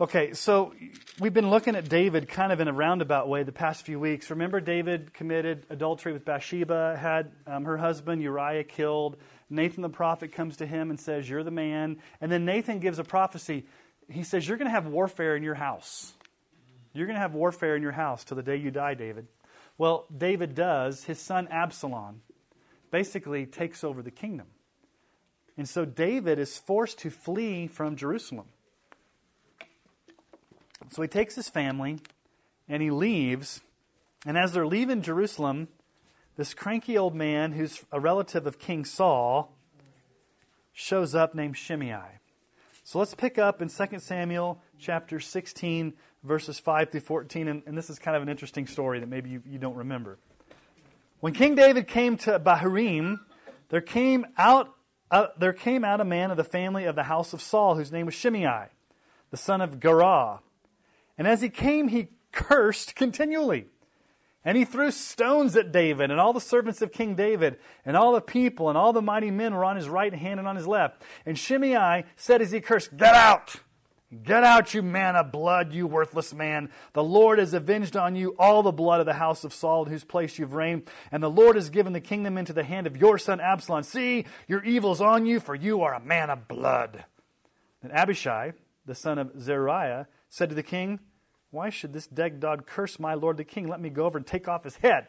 Okay, so we've been looking at David kind of in a roundabout way the past few weeks. Remember, David committed adultery with Bathsheba, had um, her husband Uriah killed. Nathan the prophet comes to him and says, You're the man. And then Nathan gives a prophecy. He says, You're going to have warfare in your house. You're going to have warfare in your house till the day you die, David. Well, David does. His son Absalom basically takes over the kingdom. And so David is forced to flee from Jerusalem. So he takes his family and he leaves. And as they're leaving Jerusalem, this cranky old man who's a relative of King Saul shows up named Shimei. So let's pick up in 2 Samuel chapter 16, verses 5 through 14. And, and this is kind of an interesting story that maybe you, you don't remember. When King David came to Bahurim, there came out uh, there came out a man of the family of the house of Saul, whose name was Shimei, the son of Gera. And as he came, he cursed continually. And he threw stones at David and all the servants of King David and all the people and all the mighty men were on his right hand and on his left. And Shimei said as he cursed, Get out! Get out, you man of blood, you worthless man. The Lord has avenged on you all the blood of the house of Saul, in whose place you've reigned. And the Lord has given the kingdom into the hand of your son Absalom. See, your evil is on you, for you are a man of blood. And Abishai, the son of Zeruiah, said to the king, why should this dead dog curse my lord the king? Let me go over and take off his head.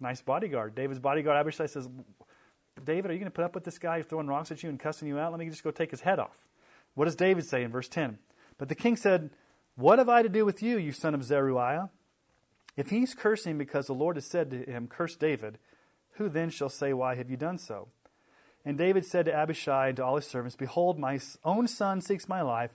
Nice bodyguard. David's bodyguard, Abishai, says, David, are you going to put up with this guy throwing rocks at you and cussing you out? Let me just go take his head off. What does David say in verse 10? But the king said, What have I to do with you, you son of Zeruiah? If he's cursing because the Lord has said to him, Curse David, who then shall say, Why have you done so? And David said to Abishai and to all his servants, Behold, my own son seeks my life.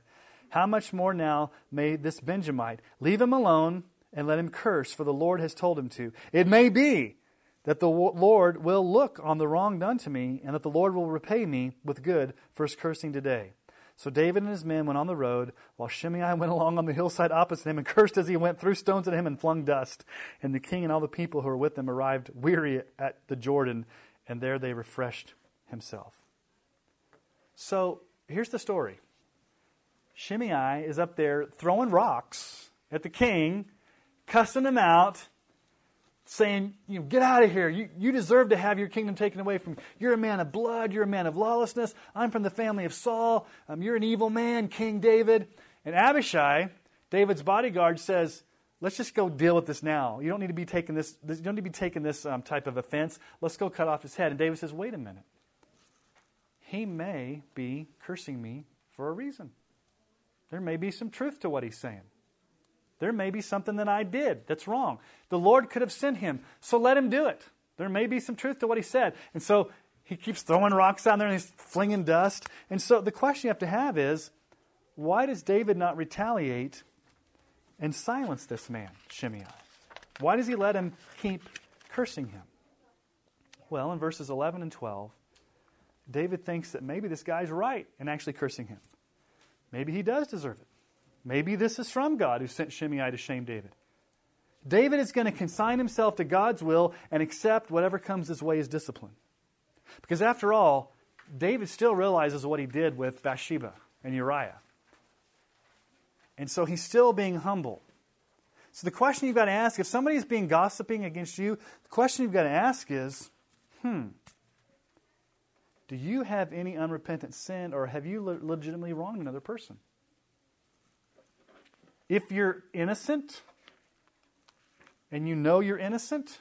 How much more now may this Benjamite? Leave him alone and let him curse, for the Lord has told him to. It may be that the Lord will look on the wrong done to me, and that the Lord will repay me with good for his cursing today. So David and his men went on the road, while Shimei went along on the hillside opposite him and cursed as he went, threw stones at him, and flung dust. And the king and all the people who were with him arrived weary at the Jordan, and there they refreshed himself. So here's the story Shimei is up there throwing rocks at the king, cussing him out, saying, you know, get out of here. You, you deserve to have your kingdom taken away from you. You're a man of blood. You're a man of lawlessness. I'm from the family of Saul. Um, you're an evil man, King David. And Abishai, David's bodyguard, says, let's just go deal with this now. You don't need to be taking this, you don't need to be taking this um, type of offense. Let's go cut off his head. And David says, wait a minute. He may be cursing me for a reason. There may be some truth to what he's saying. There may be something that I did that's wrong. The Lord could have sent him, so let him do it. There may be some truth to what he said. And so he keeps throwing rocks down there and he's flinging dust. And so the question you have to have is why does David not retaliate and silence this man, Shimei? Why does he let him keep cursing him? Well, in verses 11 and 12, David thinks that maybe this guy's right in actually cursing him. Maybe he does deserve it. Maybe this is from God who sent Shimei to shame David. David is going to consign himself to God's will and accept whatever comes his way as discipline. Because after all, David still realizes what he did with Bathsheba and Uriah. And so he's still being humble. So the question you've got to ask, if somebody's being gossiping against you, the question you've got to ask is, hmm, do you have any unrepentant sin or have you le- legitimately wronged another person? If you're innocent and you know you're innocent,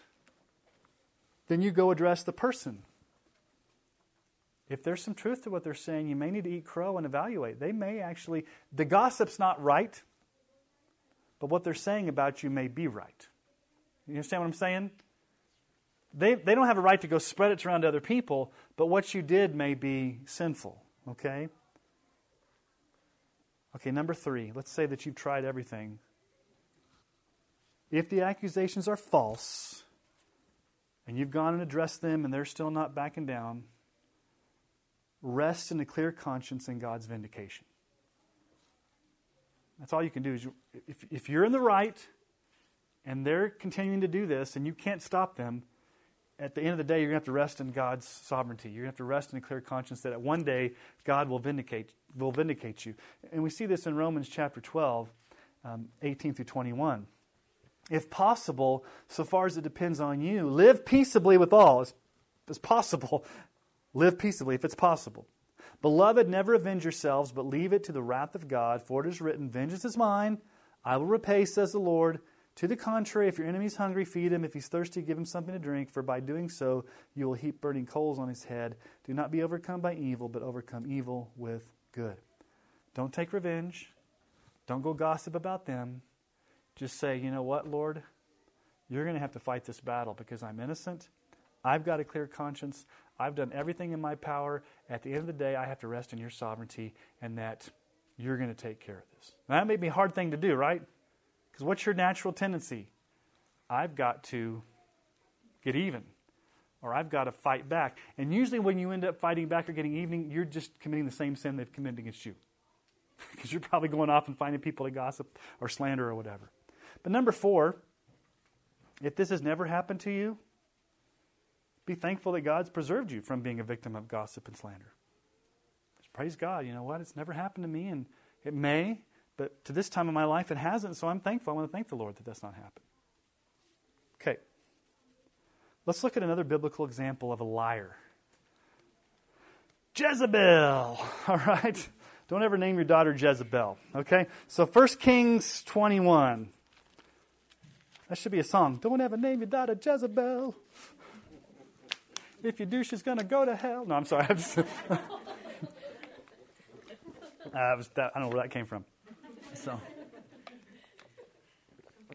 then you go address the person. If there's some truth to what they're saying, you may need to eat crow and evaluate. They may actually, the gossip's not right, but what they're saying about you may be right. You understand what I'm saying? they, they don't have a right to go spread it around to other people, but what you did may be sinful, okay? Okay, number three, let's say that you've tried everything if the accusations are false, and you've gone and addressed them and they're still not backing down, rest in a clear conscience in God's vindication. That's all you can do. Is you, if, if you're in the right and they're continuing to do this and you can't stop them, at the end of the day, you're going to have to rest in God's sovereignty. You're going to have to rest in a clear conscience that one day God will vindicate, will vindicate you. And we see this in Romans chapter 12, um, 18 through 21 if possible, so far as it depends on you, live peaceably with all. As, as possible, *laughs* live peaceably if it's possible. Beloved, never avenge yourselves, but leave it to the wrath of God, for it is written, Vengeance is mine, I will repay, says the Lord. To the contrary, if your enemy is hungry, feed him. If he's thirsty, give him something to drink, for by doing so you will heap burning coals on his head. Do not be overcome by evil, but overcome evil with good. Don't take revenge. Don't go gossip about them. Just say, you know what, Lord? You're going to have to fight this battle because I'm innocent. I've got a clear conscience. I've done everything in my power. At the end of the day, I have to rest in your sovereignty and that you're going to take care of this. Now, that may be a hard thing to do, right? Because what's your natural tendency? I've got to get even or I've got to fight back. And usually, when you end up fighting back or getting even, you're just committing the same sin they've committed against you. *laughs* Because you're probably going off and finding people to gossip or slander or whatever. But number four, if this has never happened to you, be thankful that God's preserved you from being a victim of gossip and slander. Just praise God. You know what? It's never happened to me, and it may, but to this time in my life it hasn't, so I'm thankful. I want to thank the Lord that that's not happened. Okay. Let's look at another biblical example of a liar. Jezebel. *laughs* All right. Don't ever name your daughter Jezebel. Okay? So 1 Kings 21. That should be a song. Don't ever name your daughter Jezebel. If you do, she's going to go to hell. No, I'm sorry. I'm just, uh, that, I don't know where that came from. So,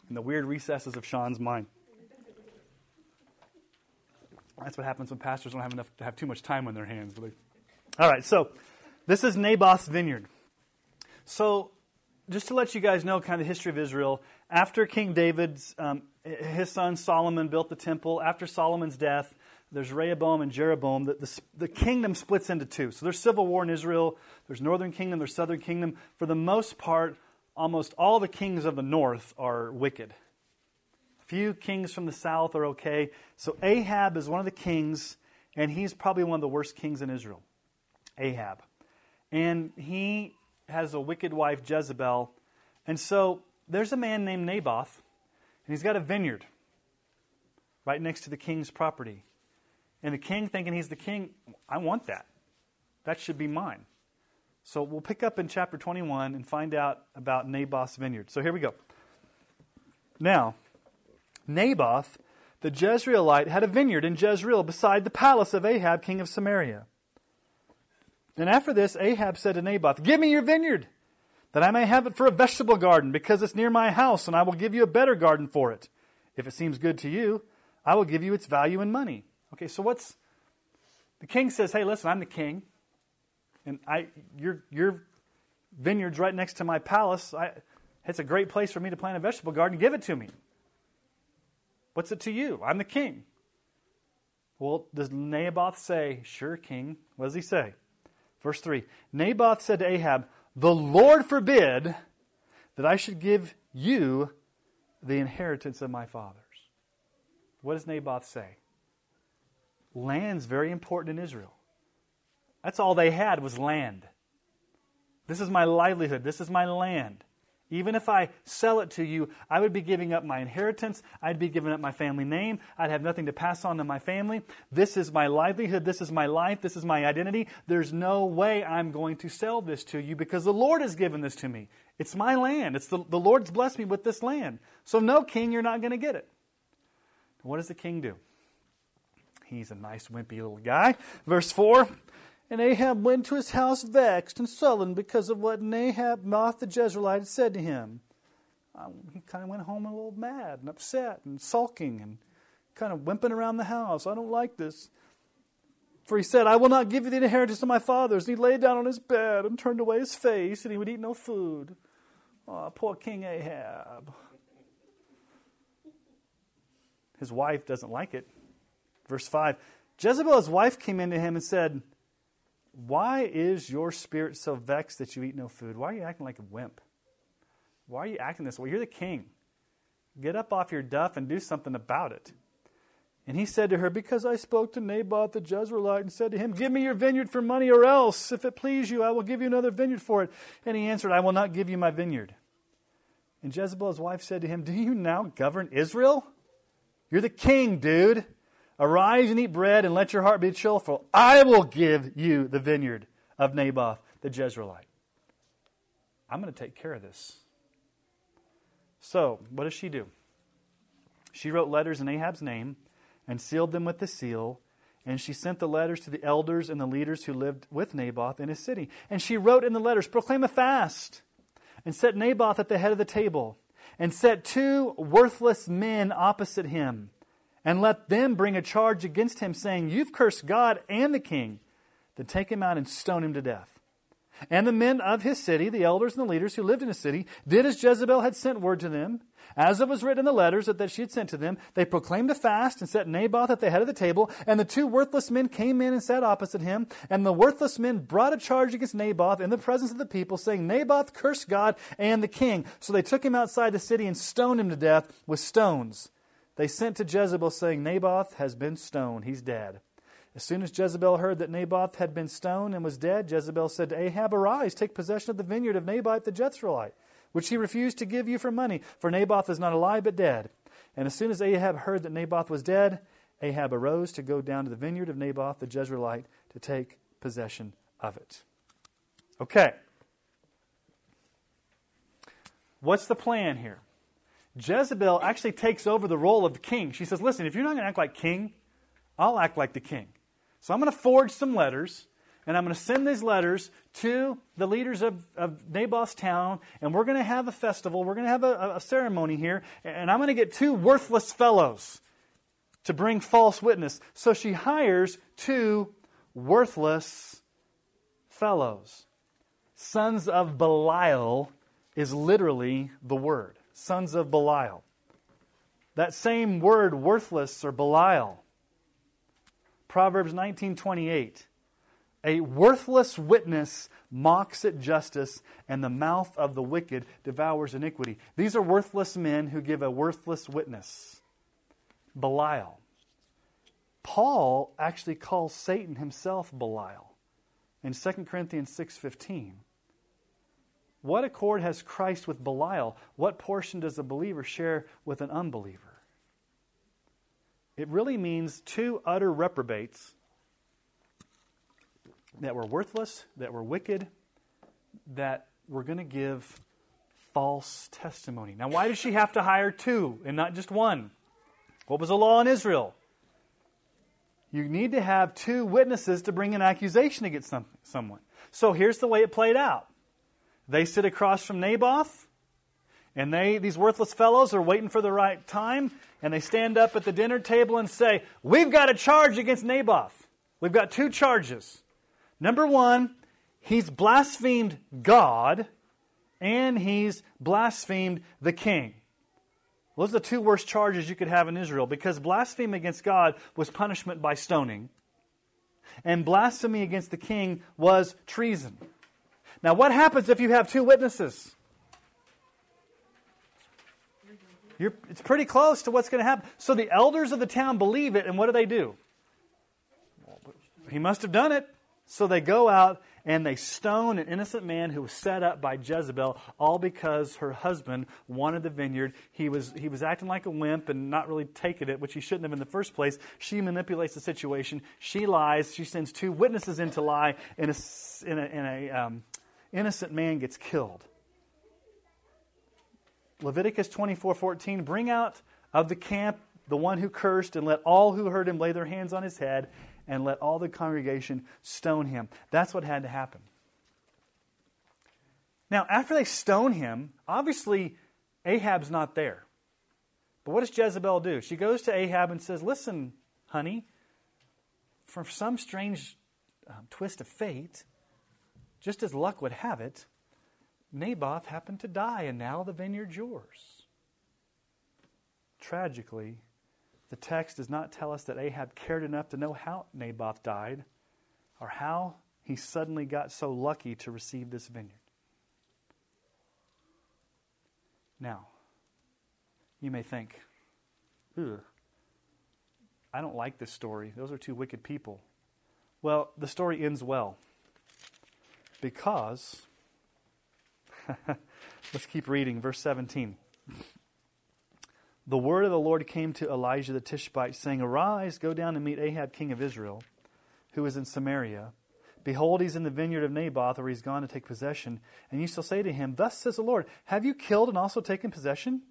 in the weird recesses of Sean's mind. That's what happens when pastors don't have enough to have too much time on their hands. All right, so this is Naboth's vineyard. So just to let you guys know kind of the history of Israel, after King David's, um, his son Solomon built the temple, after Solomon's death, there's Rehoboam and Jeroboam. The, the, the, kingdom splits into two. So there's civil war in Israel. There's northern kingdom, there's southern kingdom. For the most part, almost all the kings of the north are wicked. Few kings from the south are okay. So Ahab is one of the kings, and he's probably one of the worst kings in Israel. Ahab. And he has a wicked wife, Jezebel. And so there's a man named Naboth, and he's got a vineyard right next to the king's property. And the king, thinking he's the king, I want that. That should be mine. So we'll pick up in chapter 21 and find out about Naboth's vineyard. So here we go. Now, Naboth, the Jezreelite, had a vineyard in Jezreel beside the palace of Ahab, king of Samaria. And after this, Ahab said to Naboth, Give me your vineyard, that I may have it for a vegetable garden, because it's near my house, and I will give you a better garden for it. If it seems good to you, I will give you its value in money. Okay, so what's the king says, Hey, listen, I'm the king, and I your your vineyard's right next to my palace. I, it's a great place for me to plant a vegetable garden. Give it to me. What's it to you? I'm the king. Well, does Naboth say, Sure, king? What does he say? Verse 3 Naboth said to Ahab, The Lord forbid that I should give you the inheritance of my fathers. What does Naboth say? Land's very important in Israel. That's all they had was land. This is my livelihood. This is my land. Even if I sell it to you, I would be giving up my inheritance. I'd be giving up my family name. I'd have nothing to pass on to my family. This is my livelihood. This is my life. This is my identity. There's no way I'm going to sell this to you because the Lord has given this to me. It's my land. It's the, the Lord's blessed me with this land. So, no, king, you're not going to get it. What does the king do? He's a nice, wimpy little guy. Verse 4 and Ahab went to his house vexed and sullen because of what Naboth the Jezreelite had said to him. Um, he kind of went home a little mad and upset and sulking and kind of wimping around the house. I don't like this. For he said, I will not give you the inheritance of my fathers. And he lay down on his bed and turned away his face, and he would eat no food. Oh, poor King Ahab. his wife doesn't like it. Verse 5 Jezebel, his wife, came into him and said, Why is your spirit so vexed that you eat no food? Why are you acting like a wimp? Why are you acting this way? You're the king. Get up off your duff and do something about it. And he said to her, Because I spoke to Naboth the Jezreelite and said to him, Give me your vineyard for money, or else, if it please you, I will give you another vineyard for it. And he answered, I will not give you my vineyard. And Jezebel, his wife, said to him, Do you now govern Israel? You're the king, dude. Arise and eat bread and let your heart be cheerful. I will give you the vineyard of Naboth the Jezreelite. I'm going to take care of this. So, what does she do? She wrote letters in Ahab's name and sealed them with the seal. And she sent the letters to the elders and the leaders who lived with Naboth in his city. And she wrote in the letters, Proclaim a fast, and set Naboth at the head of the table, and set two worthless men opposite him, and let them bring a charge against him, saying, You've cursed God and the king. Then take him out and stone him to death. And the men of his city, the elders and the leaders who lived in his city, did as Jezebel had sent word to them. As it was written in the letters that she had sent to them, they proclaimed a fast and set Naboth at the head of the table. And the two worthless men came in and sat opposite him. And the worthless men brought a charge against Naboth in the presence of the people, saying, Naboth cursed God and the king. So they took him outside the city and stoned him to death with stones. They sent to Jezebel, saying, Naboth has been stoned. He's dead. As soon as Jezebel heard that Naboth had been stoned and was dead, Jezebel said to Ahab, Arise, take possession of the vineyard of Naboth the Jezreelite, which he refused to give you for money, for Naboth is not alive but dead. And as soon as Ahab heard that Naboth was dead, Ahab arose to go down to the vineyard of Naboth the Jezreelite to take possession of it. Okay. What's the plan here? Jezebel actually takes over the role of the king. She says, Listen, if you're not going to act like king, I'll act like the king. So I'm going to forge some letters, and I'm going to send these letters to the leaders of, of Naboth's town, and we're going to have a festival. We're going to have a, a ceremony here, and I'm going to get two worthless fellows to bring false witness. So she hires two worthless fellows. Sons of Belial is literally the word. Sons of Belial. That same word, worthless or Belial, Proverbs 19:28. A worthless witness mocks at justice, and the mouth of the wicked devours iniquity. These are worthless men who give a worthless witness. Belial. Paul actually calls Satan himself Belial in 2 Corinthians 6:15. What accord has Christ with Belial? What portion does a believer share with an unbeliever? It really means two utter reprobates that were worthless, that were wicked, that were going to give false testimony. Now, why did she have to hire two and not just one? What was the law in Israel? You need to have two witnesses to bring an accusation against some, someone. So here's the way it played out. They sit across from Naboth, and they, these worthless fellows, are waiting for the right time, and they stand up at the dinner table and say, We've got a charge against Naboth. We've got two charges. Number one, he's blasphemed God, and he's blasphemed the king. Those are the two worst charges you could have in Israel because blasphemy against God was punishment by stoning, and blasphemy against the king was treason. Now, what happens if you have two witnesses? You're, it's pretty close to what's going to happen. So the elders of the town believe it, and what do they do? He must have done it. So they go out and they stone an innocent man who was set up by Jezebel, all because her husband wanted the vineyard. He was, he was acting like a wimp and not really taking it, which he shouldn't have in the first place. She manipulates the situation. She lies. She sends two witnesses in to lie, in a, and a, and a um, innocent man gets killed. Leviticus 24:14, bring out of the camp the one who cursed, and let all who heard him lay their hands on his head, and let all the congregation stone him. That's what had to happen. Now, after they stone him, obviously Ahab's not there. But what does Jezebel do? She goes to Ahab and says, Listen, honey, for some strange um, twist of fate, just as luck would have it, Naboth happened to die, and now the vineyard's yours. Tragically, the text does not tell us that Ahab cared enough to know how Naboth died or how he suddenly got so lucky to receive this vineyard. Now, you may think, Ugh, I don't like this story. Those are two wicked people. Well, the story ends well because, *laughs* let's keep reading, verse 17 the word of the Lord came to Elijah the Tishbite, saying, Arise, go down and meet Ahab, king of Israel, who is in Samaria. Behold, he's in the vineyard of Naboth, where he's gone to take possession. And you shall say to him, Thus says the Lord, Have you killed and also taken possession?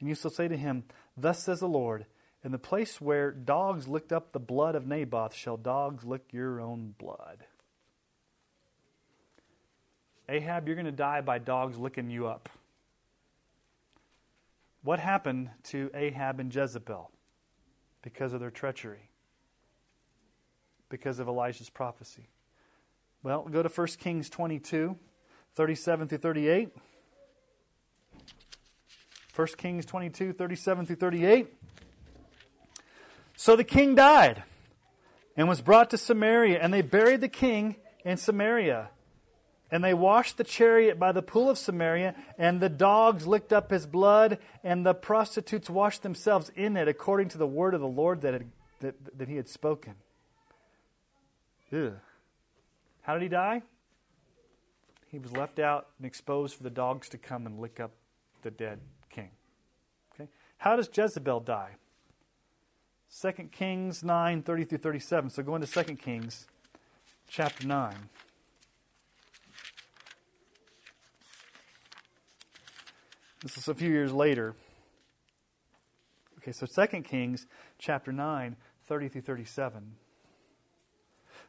And you shall say to him, Thus says the Lord, In the place where dogs licked up the blood of Naboth, shall dogs lick your own blood. Ahab, you're going to die by dogs licking you up. What happened to Ahab and Jezebel because of their treachery? Because of Elijah's prophecy? Well, go to 1 Kings 22, 37 through 38. 1 Kings 22, 37 through 38. So the king died and was brought to Samaria, and they buried the king in Samaria. And they washed the chariot by the pool of Samaria, and the dogs licked up his blood, and the prostitutes washed themselves in it, according to the word of the Lord that, had, that, that he had spoken. How did he die? He was left out and exposed for the dogs to come and lick up the dead king. Okay? How does Jezebel die? 2 Kings 9, 30 through 37. So go into 2 Kings chapter 9. This is a few years later. Okay, so 2 Kings chapter 9, 30 through 37.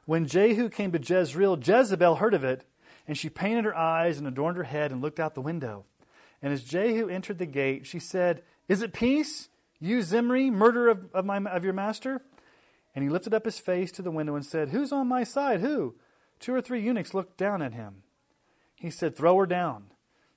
When Jehu came to Jezreel, Jezebel heard of it, and she painted her eyes and adorned her head and looked out the window. And as Jehu entered the gate, she said, Is it peace, you Zimri, murderer of, of, my, of your master? And he lifted up his face to the window and said, Who's on my side? Who? Two or three eunuchs looked down at him. He said, Throw her down.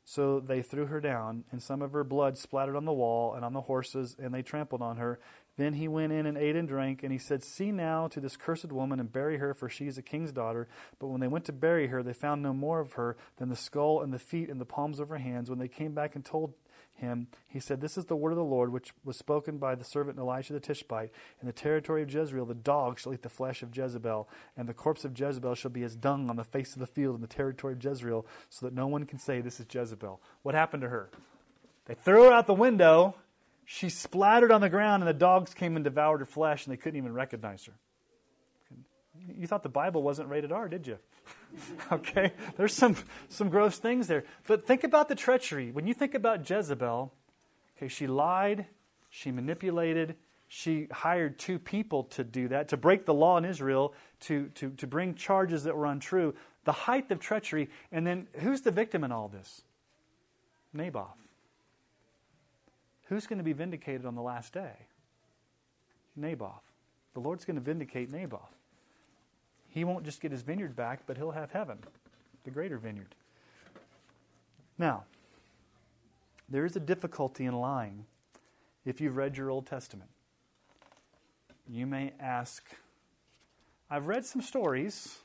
So they threw her down, and some of her blood splattered on the wall and on the horses, and they trampled on her. Then he went in and ate and drank, and he said, See now to this cursed woman and bury her, for she is a king's daughter. But when they went to bury her, they found no more of her than the skull and the feet and the palms of her hands. When they came back and told him, he said, This is the word of the Lord, which was spoken by the servant Elisha the Tishbite. In the territory of Jezreel, the dog shall eat the flesh of Jezebel, and the corpse of Jezebel shall be as dung on the face of the field in the territory of Jezreel, so that no one can say, This is Jezebel. What happened to her? They threw her out the window. She splattered on the ground, and the dogs came and devoured her flesh, and they couldn't even recognize her. You thought the Bible wasn't rated R, did you? *laughs* okay? There's some, some gross things there. But think about the treachery. When you think about Jezebel, okay, she lied, she manipulated, she hired two people to do that, to break the law in Israel, to, to, to bring charges that were untrue. The height of treachery. And then who's the victim in all this? Naboth. Who's going to be vindicated on the last day? Naboth. The Lord's going to vindicate Naboth. He won't just get his vineyard back, but he'll have heaven, the greater vineyard. Now, there is a difficulty in lying if you've read your Old Testament. You may ask, I've read some stories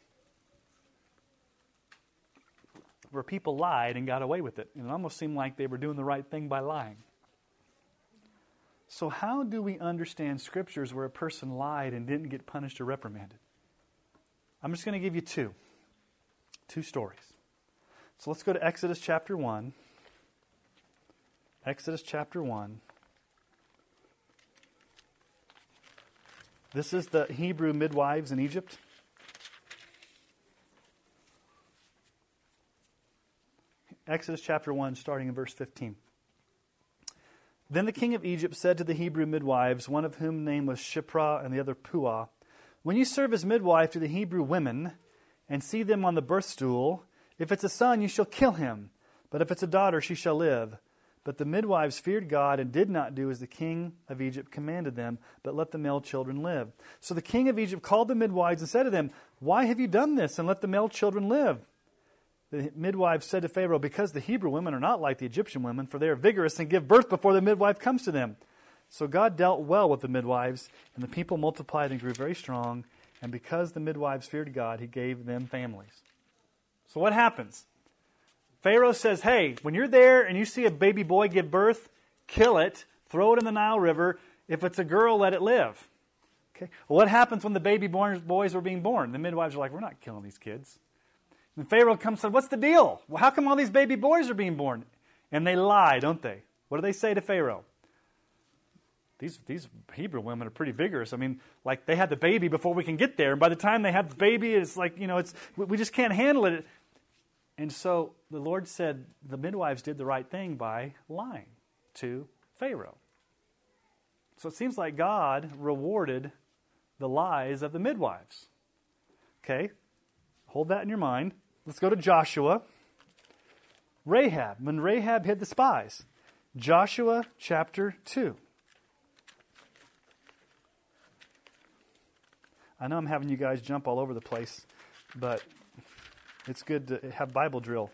where people lied and got away with it, and it almost seemed like they were doing the right thing by lying. So, how do we understand scriptures where a person lied and didn't get punished or reprimanded? I'm just going to give you two. Two stories. So let's go to Exodus chapter 1. Exodus chapter 1. This is the Hebrew midwives in Egypt. Exodus chapter 1, starting in verse 15. Then the king of Egypt said to the Hebrew midwives, one of whom name was Shiphrah and the other Puah, when you serve as midwife to the Hebrew women and see them on the birth stool, if it's a son, you shall kill him, but if it's a daughter, she shall live. But the midwives feared God and did not do as the king of Egypt commanded them, but let the male children live. So the king of Egypt called the midwives and said to them, Why have you done this and let the male children live? The midwives said to Pharaoh, Because the Hebrew women are not like the Egyptian women, for they are vigorous and give birth before the midwife comes to them. So God dealt well with the midwives, and the people multiplied and grew very strong. And because the midwives feared God, he gave them families. So what happens? Pharaoh says, Hey, when you're there and you see a baby boy give birth, kill it, throw it in the Nile River. If it's a girl, let it live. Okay. Well, what happens when the baby boys were being born? The midwives are like, We're not killing these kids. And Pharaoh comes and says, What's the deal? Well, how come all these baby boys are being born? And they lie, don't they? What do they say to Pharaoh? These, these Hebrew women are pretty vigorous. I mean, like they had the baby before we can get there. And by the time they have the baby, it's like, you know, it's, we just can't handle it. And so the Lord said the midwives did the right thing by lying to Pharaoh. So it seems like God rewarded the lies of the midwives. Okay? Hold that in your mind. Let's go to Joshua. Rahab, when Rahab hid the spies. Joshua chapter 2. I know I'm having you guys jump all over the place, but it's good to have Bible drill.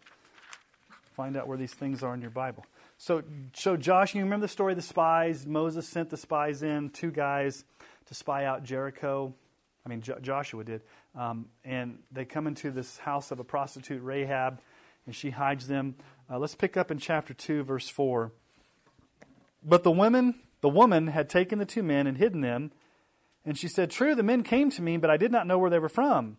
Find out where these things are in your Bible. So, so Josh, you remember the story of the spies? Moses sent the spies in, two guys, to spy out Jericho. I mean, jo- Joshua did. Um, and they come into this house of a prostitute, Rahab, and she hides them. Uh, let's pick up in chapter 2, verse 4. But the women, the woman had taken the two men and hidden them and she said, True, the men came to me, but I did not know where they were from.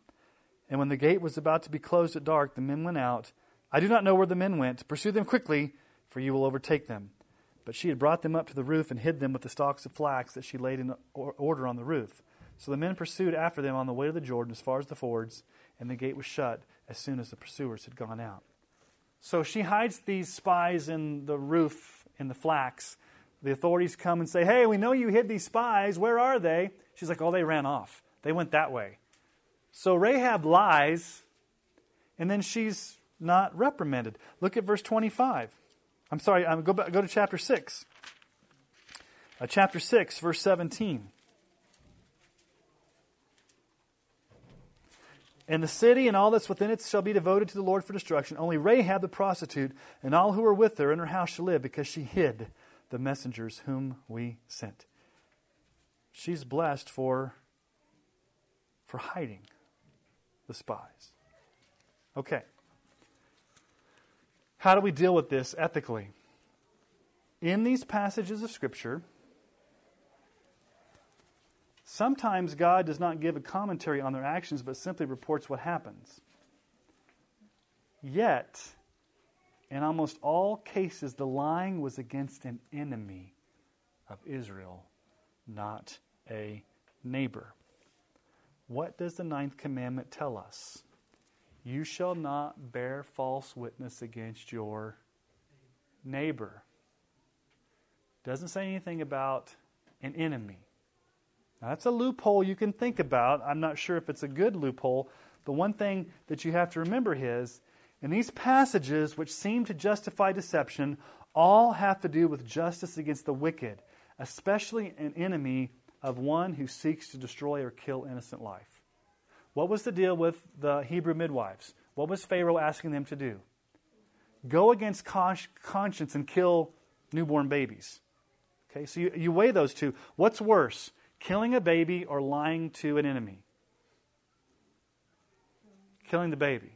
And when the gate was about to be closed at dark, the men went out. I do not know where the men went. Pursue them quickly, for you will overtake them. But she had brought them up to the roof and hid them with the stalks of flax that she laid in order on the roof. So the men pursued after them on the way to the Jordan as far as the fords, and the gate was shut as soon as the pursuers had gone out. So she hides these spies in the roof in the flax. The authorities come and say, Hey, we know you hid these spies. Where are they? She's like, oh, they ran off. They went that way. So Rahab lies, and then she's not reprimanded. Look at verse 25. I'm sorry, I'm, go, back, go to chapter 6. Uh, chapter 6, verse 17. And the city and all that's within it shall be devoted to the Lord for destruction. Only Rahab the prostitute and all who are with her in her house shall live, because she hid the messengers whom we sent she's blessed for, for hiding the spies. Okay. How do we deal with this ethically? In these passages of Scripture, sometimes God does not give a commentary on their actions, but simply reports what happens. Yet, in almost all cases, the lying was against an enemy of Israel, not a neighbor. What does the ninth commandment tell us? You shall not bear false witness against your neighbor. Doesn't say anything about an enemy. Now, that's a loophole you can think about. I'm not sure if it's a good loophole. The one thing that you have to remember is in these passages which seem to justify deception, all have to do with justice against the wicked, especially an enemy of one who seeks to destroy or kill innocent life. What was the deal with the Hebrew midwives? What was Pharaoh asking them to do? Go against conscience and kill newborn babies. Okay, so you, you weigh those two. What's worse, killing a baby or lying to an enemy? Killing the baby.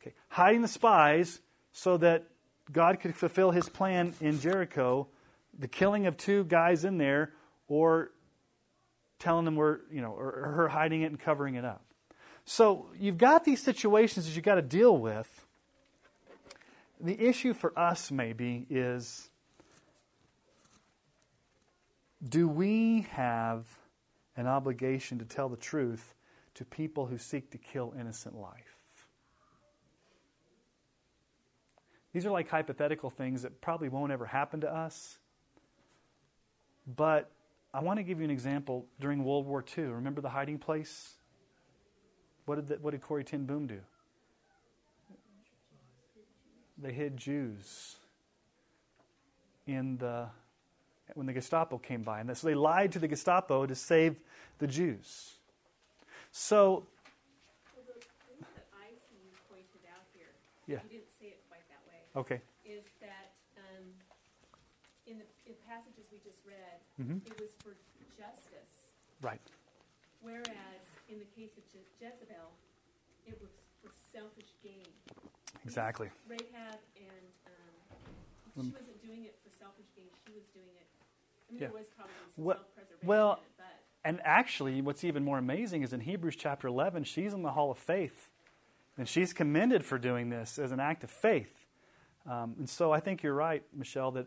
Okay, hiding the spies so that God could fulfill his plan in Jericho, the killing of two guys in there or telling them we're, you know, or, her hiding it and covering it up. So you've got these situations that you've got to deal with. The issue for us, maybe, is do we have an obligation to tell the truth to people who seek to kill innocent life? These are like hypothetical things that probably won't ever happen to us. But I want to give you an example during World War II. Remember the hiding place? What did, the, what did Corrie ten Boom do? They hid Jews in the when the Gestapo came by, and so they lied to the Gestapo to save the Jews. So, well, the thing that I see you pointed out here, yeah. you didn't say it quite that way. Okay. Is that um, in the in passages we just read, Mhm. it was for justice. Right. Whereas in the case of Je- Jezebel, it was for selfish gain. Exactly. Rahab and um, she wasn't doing it for selfish gain. She was doing it. I mean, Yeah. there was probably some Well- self-preservation well, it, but And actually, what's even more amazing is in Hebrews chapter 11, she's in the hall of faith. And she's commended for doing this as an act of faith. Um, and so I think you're right, Michelle, that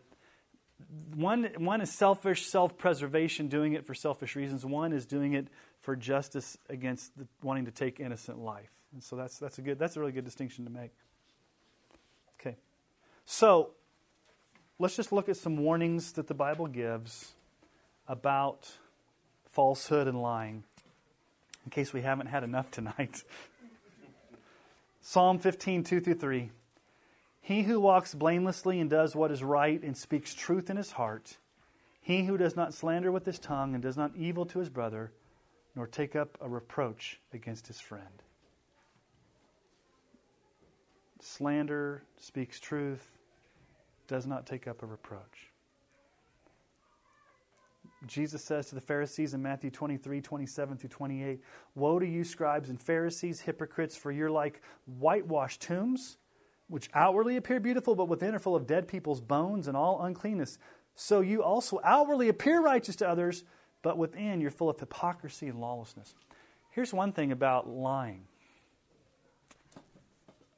one, one is selfish self preservation, doing it for selfish reasons. One is doing it for justice against the, wanting to take innocent life. And so that's, that's, a good, that's a really good distinction to make. Okay. So let's just look at some warnings that the Bible gives about falsehood and lying, in case we haven't had enough tonight. *laughs* Psalm 15, 2 through 3. He who walks blamelessly and does what is right and speaks truth in his heart, he who does not slander with his tongue and does not evil to his brother, nor take up a reproach against his friend. Slander, speaks truth, does not take up a reproach. Jesus says to the Pharisees in Matthew 23, 27 through 28, Woe to you, scribes and Pharisees, hypocrites, for you're like whitewashed tombs, which outwardly appear beautiful, but within are full of dead people's bones and all uncleanness. So you also outwardly appear righteous to others, but within you're full of hypocrisy and lawlessness. Here's one thing about lying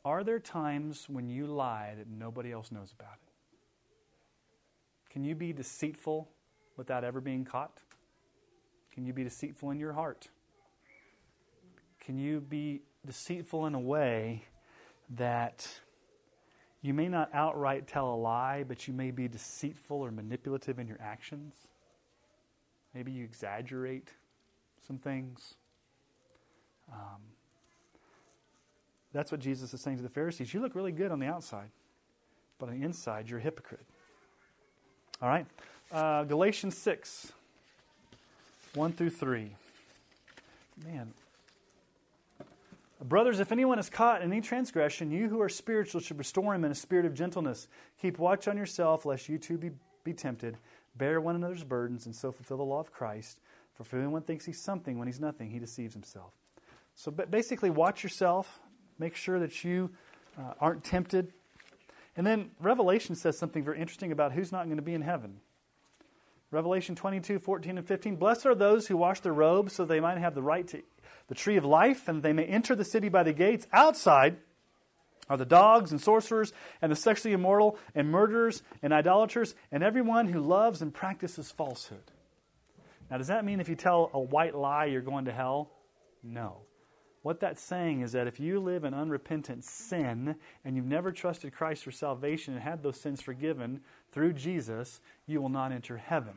Are there times when you lie that nobody else knows about it? Can you be deceitful without ever being caught? Can you be deceitful in your heart? Can you be deceitful in a way that you may not outright tell a lie, but you may be deceitful or manipulative in your actions? Maybe you exaggerate some things. Um, that's what Jesus is saying to the Pharisees. You look really good on the outside, but on the inside, you're a hypocrite. All right? Uh, Galatians 6, 1 through 3. Man. Brothers, if anyone is caught in any transgression, you who are spiritual should restore him in a spirit of gentleness. Keep watch on yourself, lest you too be, be tempted. Bear one another's burdens, and so fulfill the law of Christ. For if anyone thinks he's something when he's nothing, he deceives himself. So basically, watch yourself. Make sure that you uh, aren't tempted. And then Revelation says something very interesting about who's not going to be in heaven. Revelation 22, 14, and 15. Blessed are those who wash their robes so they might have the right to the tree of life and they may enter the city by the gates. Outside are the dogs and sorcerers and the sexually immoral and murderers and idolaters and everyone who loves and practices falsehood. Now, does that mean if you tell a white lie you're going to hell? No. What that's saying is that if you live in unrepentant sin and you've never trusted Christ for salvation and had those sins forgiven through Jesus, you will not enter heaven.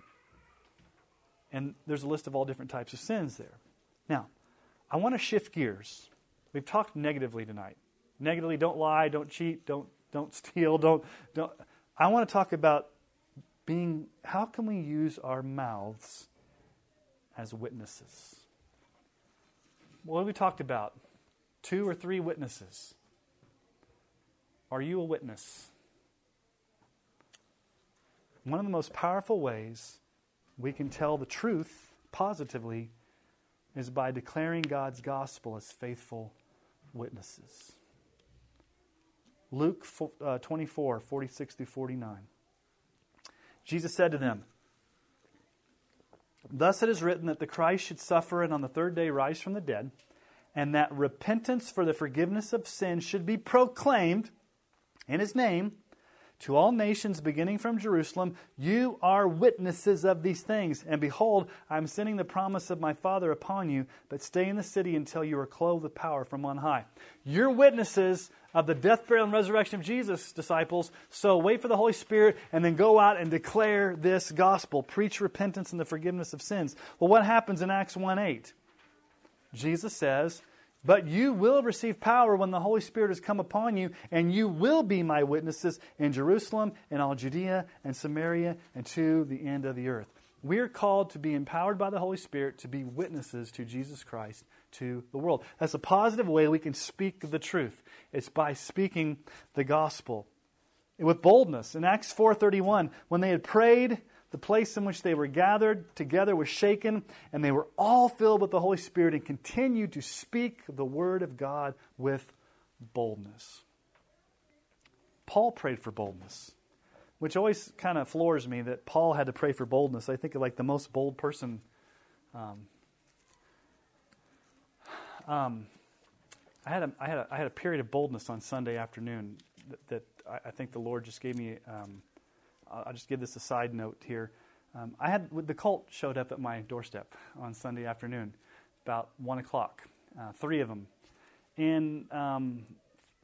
And there's a list of all different types of sins there. Now, I want to shift gears. We've talked negatively tonight. Negatively, don't lie, don't cheat, don't don't *laughs* steal, don't don't I want to talk about being how can we use our mouths as witnesses? What have we talked about? Two or three witnesses. Are you a witness? One of the most powerful ways we can tell the truth positively is by declaring God's gospel as faithful witnesses. Luke uh, 24, 46 through 49. Jesus said to them, Thus it is written that the Christ should suffer and on the third day rise from the dead, and that repentance for the forgiveness of sins should be proclaimed in his name to all nations beginning from Jerusalem. You are witnesses of these things. And behold, I am sending the promise of my Father upon you, but stay in the city until you are clothed with power from on high. You're witnesses of the death, burial, and resurrection of Jesus, disciples. So wait for the Holy Spirit and then go out and declare this gospel. Preach repentance and the forgiveness of sins. Well, what happens in Acts 1 8? Jesus says, but you will receive power when the Holy Spirit has come upon you, and you will be my witnesses in Jerusalem, in all Judea and Samaria, and to the end of the earth. We are called to be empowered by the Holy Spirit to be witnesses to Jesus Christ to the world. That's a positive way we can speak the truth. It's by speaking the gospel with boldness. In Acts 4:31, when they had prayed, the place in which they were gathered together was shaken, and they were all filled with the Holy Spirit and continued to speak the word of God with boldness. Paul prayed for boldness, which always kind of floors me that Paul had to pray for boldness. I think of like the most bold person. Um, um, I had a, I had a, I had a period of boldness on Sunday afternoon that, that I, I, think the Lord just gave me. Um, I'll just give this a side note here. Um, I had the cult showed up at my doorstep on Sunday afternoon, about one o'clock. Uh, three of them, and um,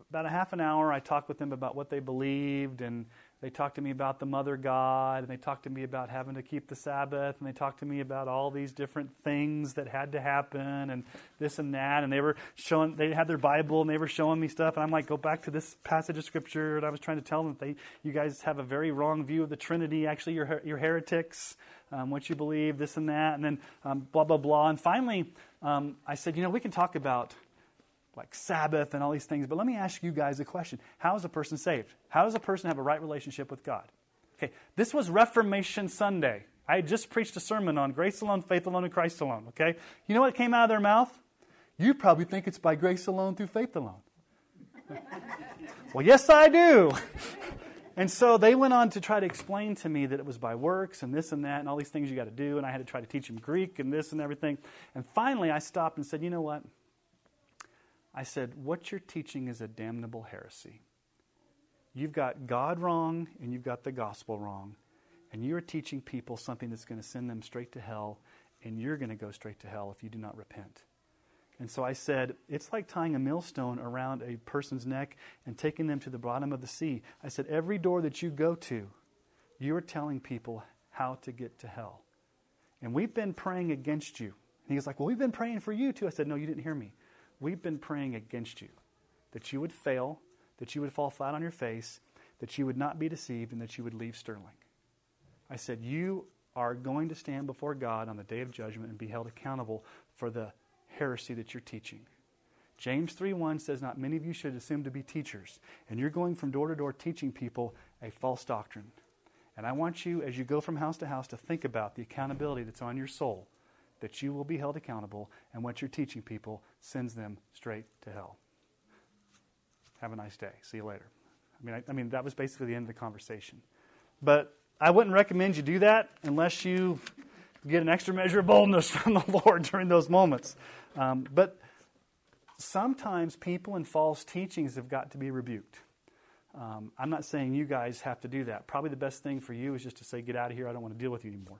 about a half an hour, I talked with them about what they believed and they talked to me about the mother God, and they talked to me about having to keep the Sabbath, and they talked to me about all these different things that had to happen, and this and that. And they were showing, they had their Bible, and they were showing me stuff. And I'm like, go back to this passage of Scripture. And I was trying to tell them that they, you guys have a very wrong view of the Trinity. Actually, you're, you're heretics. Um, what you believe, this and that, and then um, blah blah blah. And finally, um, I said, you know, we can talk about like Sabbath and all these things. But let me ask you guys a question How is a person saved? How does a person have a right relationship with God? Okay, this was Reformation Sunday. I just preached a sermon on grace alone, faith alone, and Christ alone. Okay? You know what came out of their mouth? You probably think it's by grace alone through faith alone. *laughs* well, yes, I do. *laughs* and so they went on to try to explain to me that it was by works and this and that and all these things you got to do. And I had to try to teach them Greek and this and everything. And finally, I stopped and said, you know what? I said, What you're teaching is a damnable heresy. You've got God wrong and you've got the gospel wrong. And you are teaching people something that's going to send them straight to hell, and you're going to go straight to hell if you do not repent. And so I said, it's like tying a millstone around a person's neck and taking them to the bottom of the sea. I said, every door that you go to, you are telling people how to get to hell. And we've been praying against you. And he was like, well, we've been praying for you too. I said, no, you didn't hear me. We've been praying against you, that you would fail, that you would fall flat on your face, that you would not be deceived, and that you would leave Sterling. I said, You are going to stand before God on the day of judgment and be held accountable for the heresy that you're teaching. James 3:1 says not many of you should assume to be teachers and you're going from door to door teaching people a false doctrine. And I want you as you go from house to house to think about the accountability that's on your soul that you will be held accountable, and what you're teaching people sends them straight to hell. Have a nice day. See you later. I mean, I, I mean that was basically the end of the conversation. But I wouldn't recommend you do that unless you get an extra measure of boldness *laughs* from the Lord during those moments. Um, but sometimes people and false teachings have got to be rebuked. Um, I'm not saying you guys have to do that. Probably the best thing for you is just to say, get out of here. I don't want to deal with you anymore.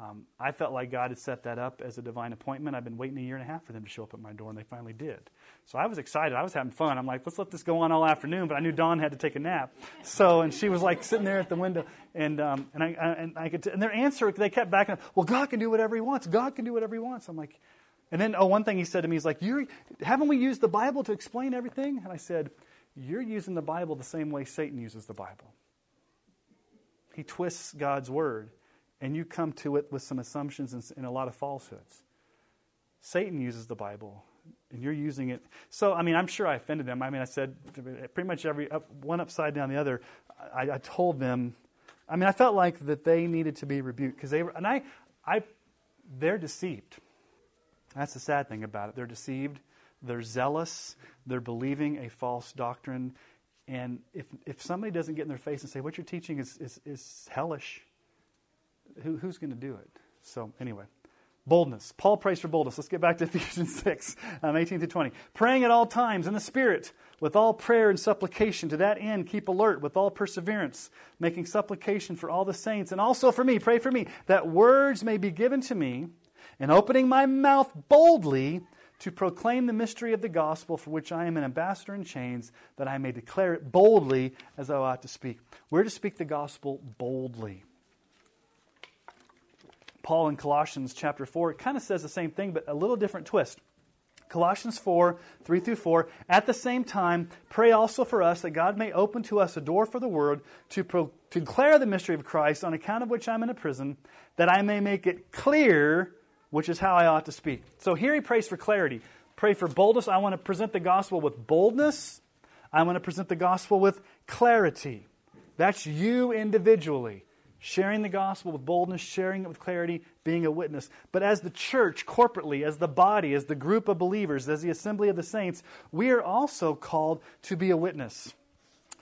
Um, I felt like God had set that up as a divine appointment. I've been waiting a year and a half for them to show up at my door, and they finally did. So I was excited. I was having fun. I'm like, let's let this go on all afternoon. But I knew Dawn had to take a nap. So, and she was like sitting there at the window, and um, and I, and I could, t- and their answer, they kept backing. Up. Well, God can do whatever He wants. God can do whatever He wants. I'm like, and then oh, one thing He said to me is like, you haven't we used the Bible to explain everything? And I said, you're using the Bible the same way Satan uses the Bible. He twists God's word and you come to it with some assumptions and, and, a lot of falsehoods. Satan uses the Bible, and you're using it. So, I mean, I'm sure I offended them. I mean, I said pretty much every up, one upside down the other. I, I, told them. I mean, I felt like that they needed to be rebuked because they were, and I, I, they're deceived. That's the sad thing about it. They're deceived. They're zealous. They're believing a false doctrine. And if, if somebody doesn't get in their face and say, what you're teaching is, is, is hellish, who, who's going to do it? So, anyway, boldness. Paul prays for boldness. Let's get back to *laughs* Ephesians 6, um, 18 to 20. Praying at all times in the Spirit, with all prayer and supplication. To that end, keep alert with all perseverance, making supplication for all the saints, and also for me. Pray for me, that words may be given to me, and opening my mouth boldly to proclaim the mystery of the gospel for which I am an ambassador in chains, that I may declare it boldly as I ought to speak. We're to speak the gospel boldly. Paul in Colossians chapter 4 it kind of says the same thing, but a little different twist. Colossians 4, 3 through 4. At the same time, pray also for us that God may open to us a door for the word to, pro- to declare the mystery of Christ, on account of which I'm in a prison, that I may make it clear which is how I ought to speak. So here he prays for clarity. Pray for boldness. I want to present the gospel with boldness. I want to present the gospel with clarity. That's you individually sharing the gospel with boldness, sharing it with clarity, being a witness. But as the church, corporately, as the body, as the group of believers, as the assembly of the saints, we are also called to be a witness.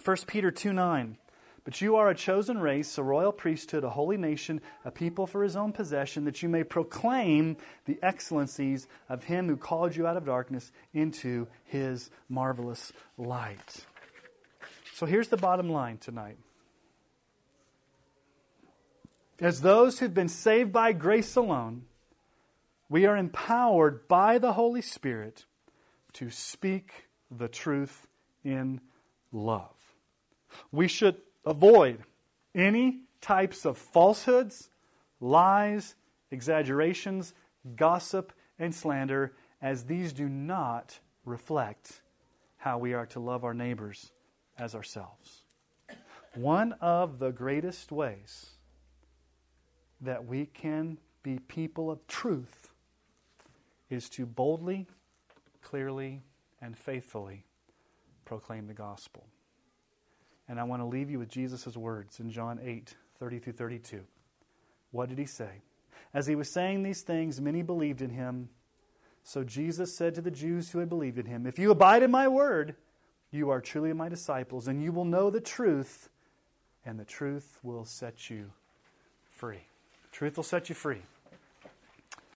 1 Peter 2 9. But you are a chosen race, a royal priesthood, a holy nation, a people for his own possession, that you may proclaim the excellencies of him who called you out of darkness into his marvelous light. So here's the bottom line tonight. As those who've been saved by grace alone, we are empowered by the Holy Spirit to speak the truth in love. We should avoid any types of falsehoods, lies, exaggerations, gossip, and slander, as these do not reflect how we are to love our neighbors as ourselves. One of the greatest ways that we can be people of truth is to boldly, clearly, and faithfully proclaim the gospel. And I want to leave you with Jesus' words in John 8 30 through 32. What did he say? As he was saying these things, many believed in him. So Jesus said to the Jews who had believed in him, If you abide in my word, you are truly my disciples, and you will know the truth, and the truth will set you free. Truth will set you free.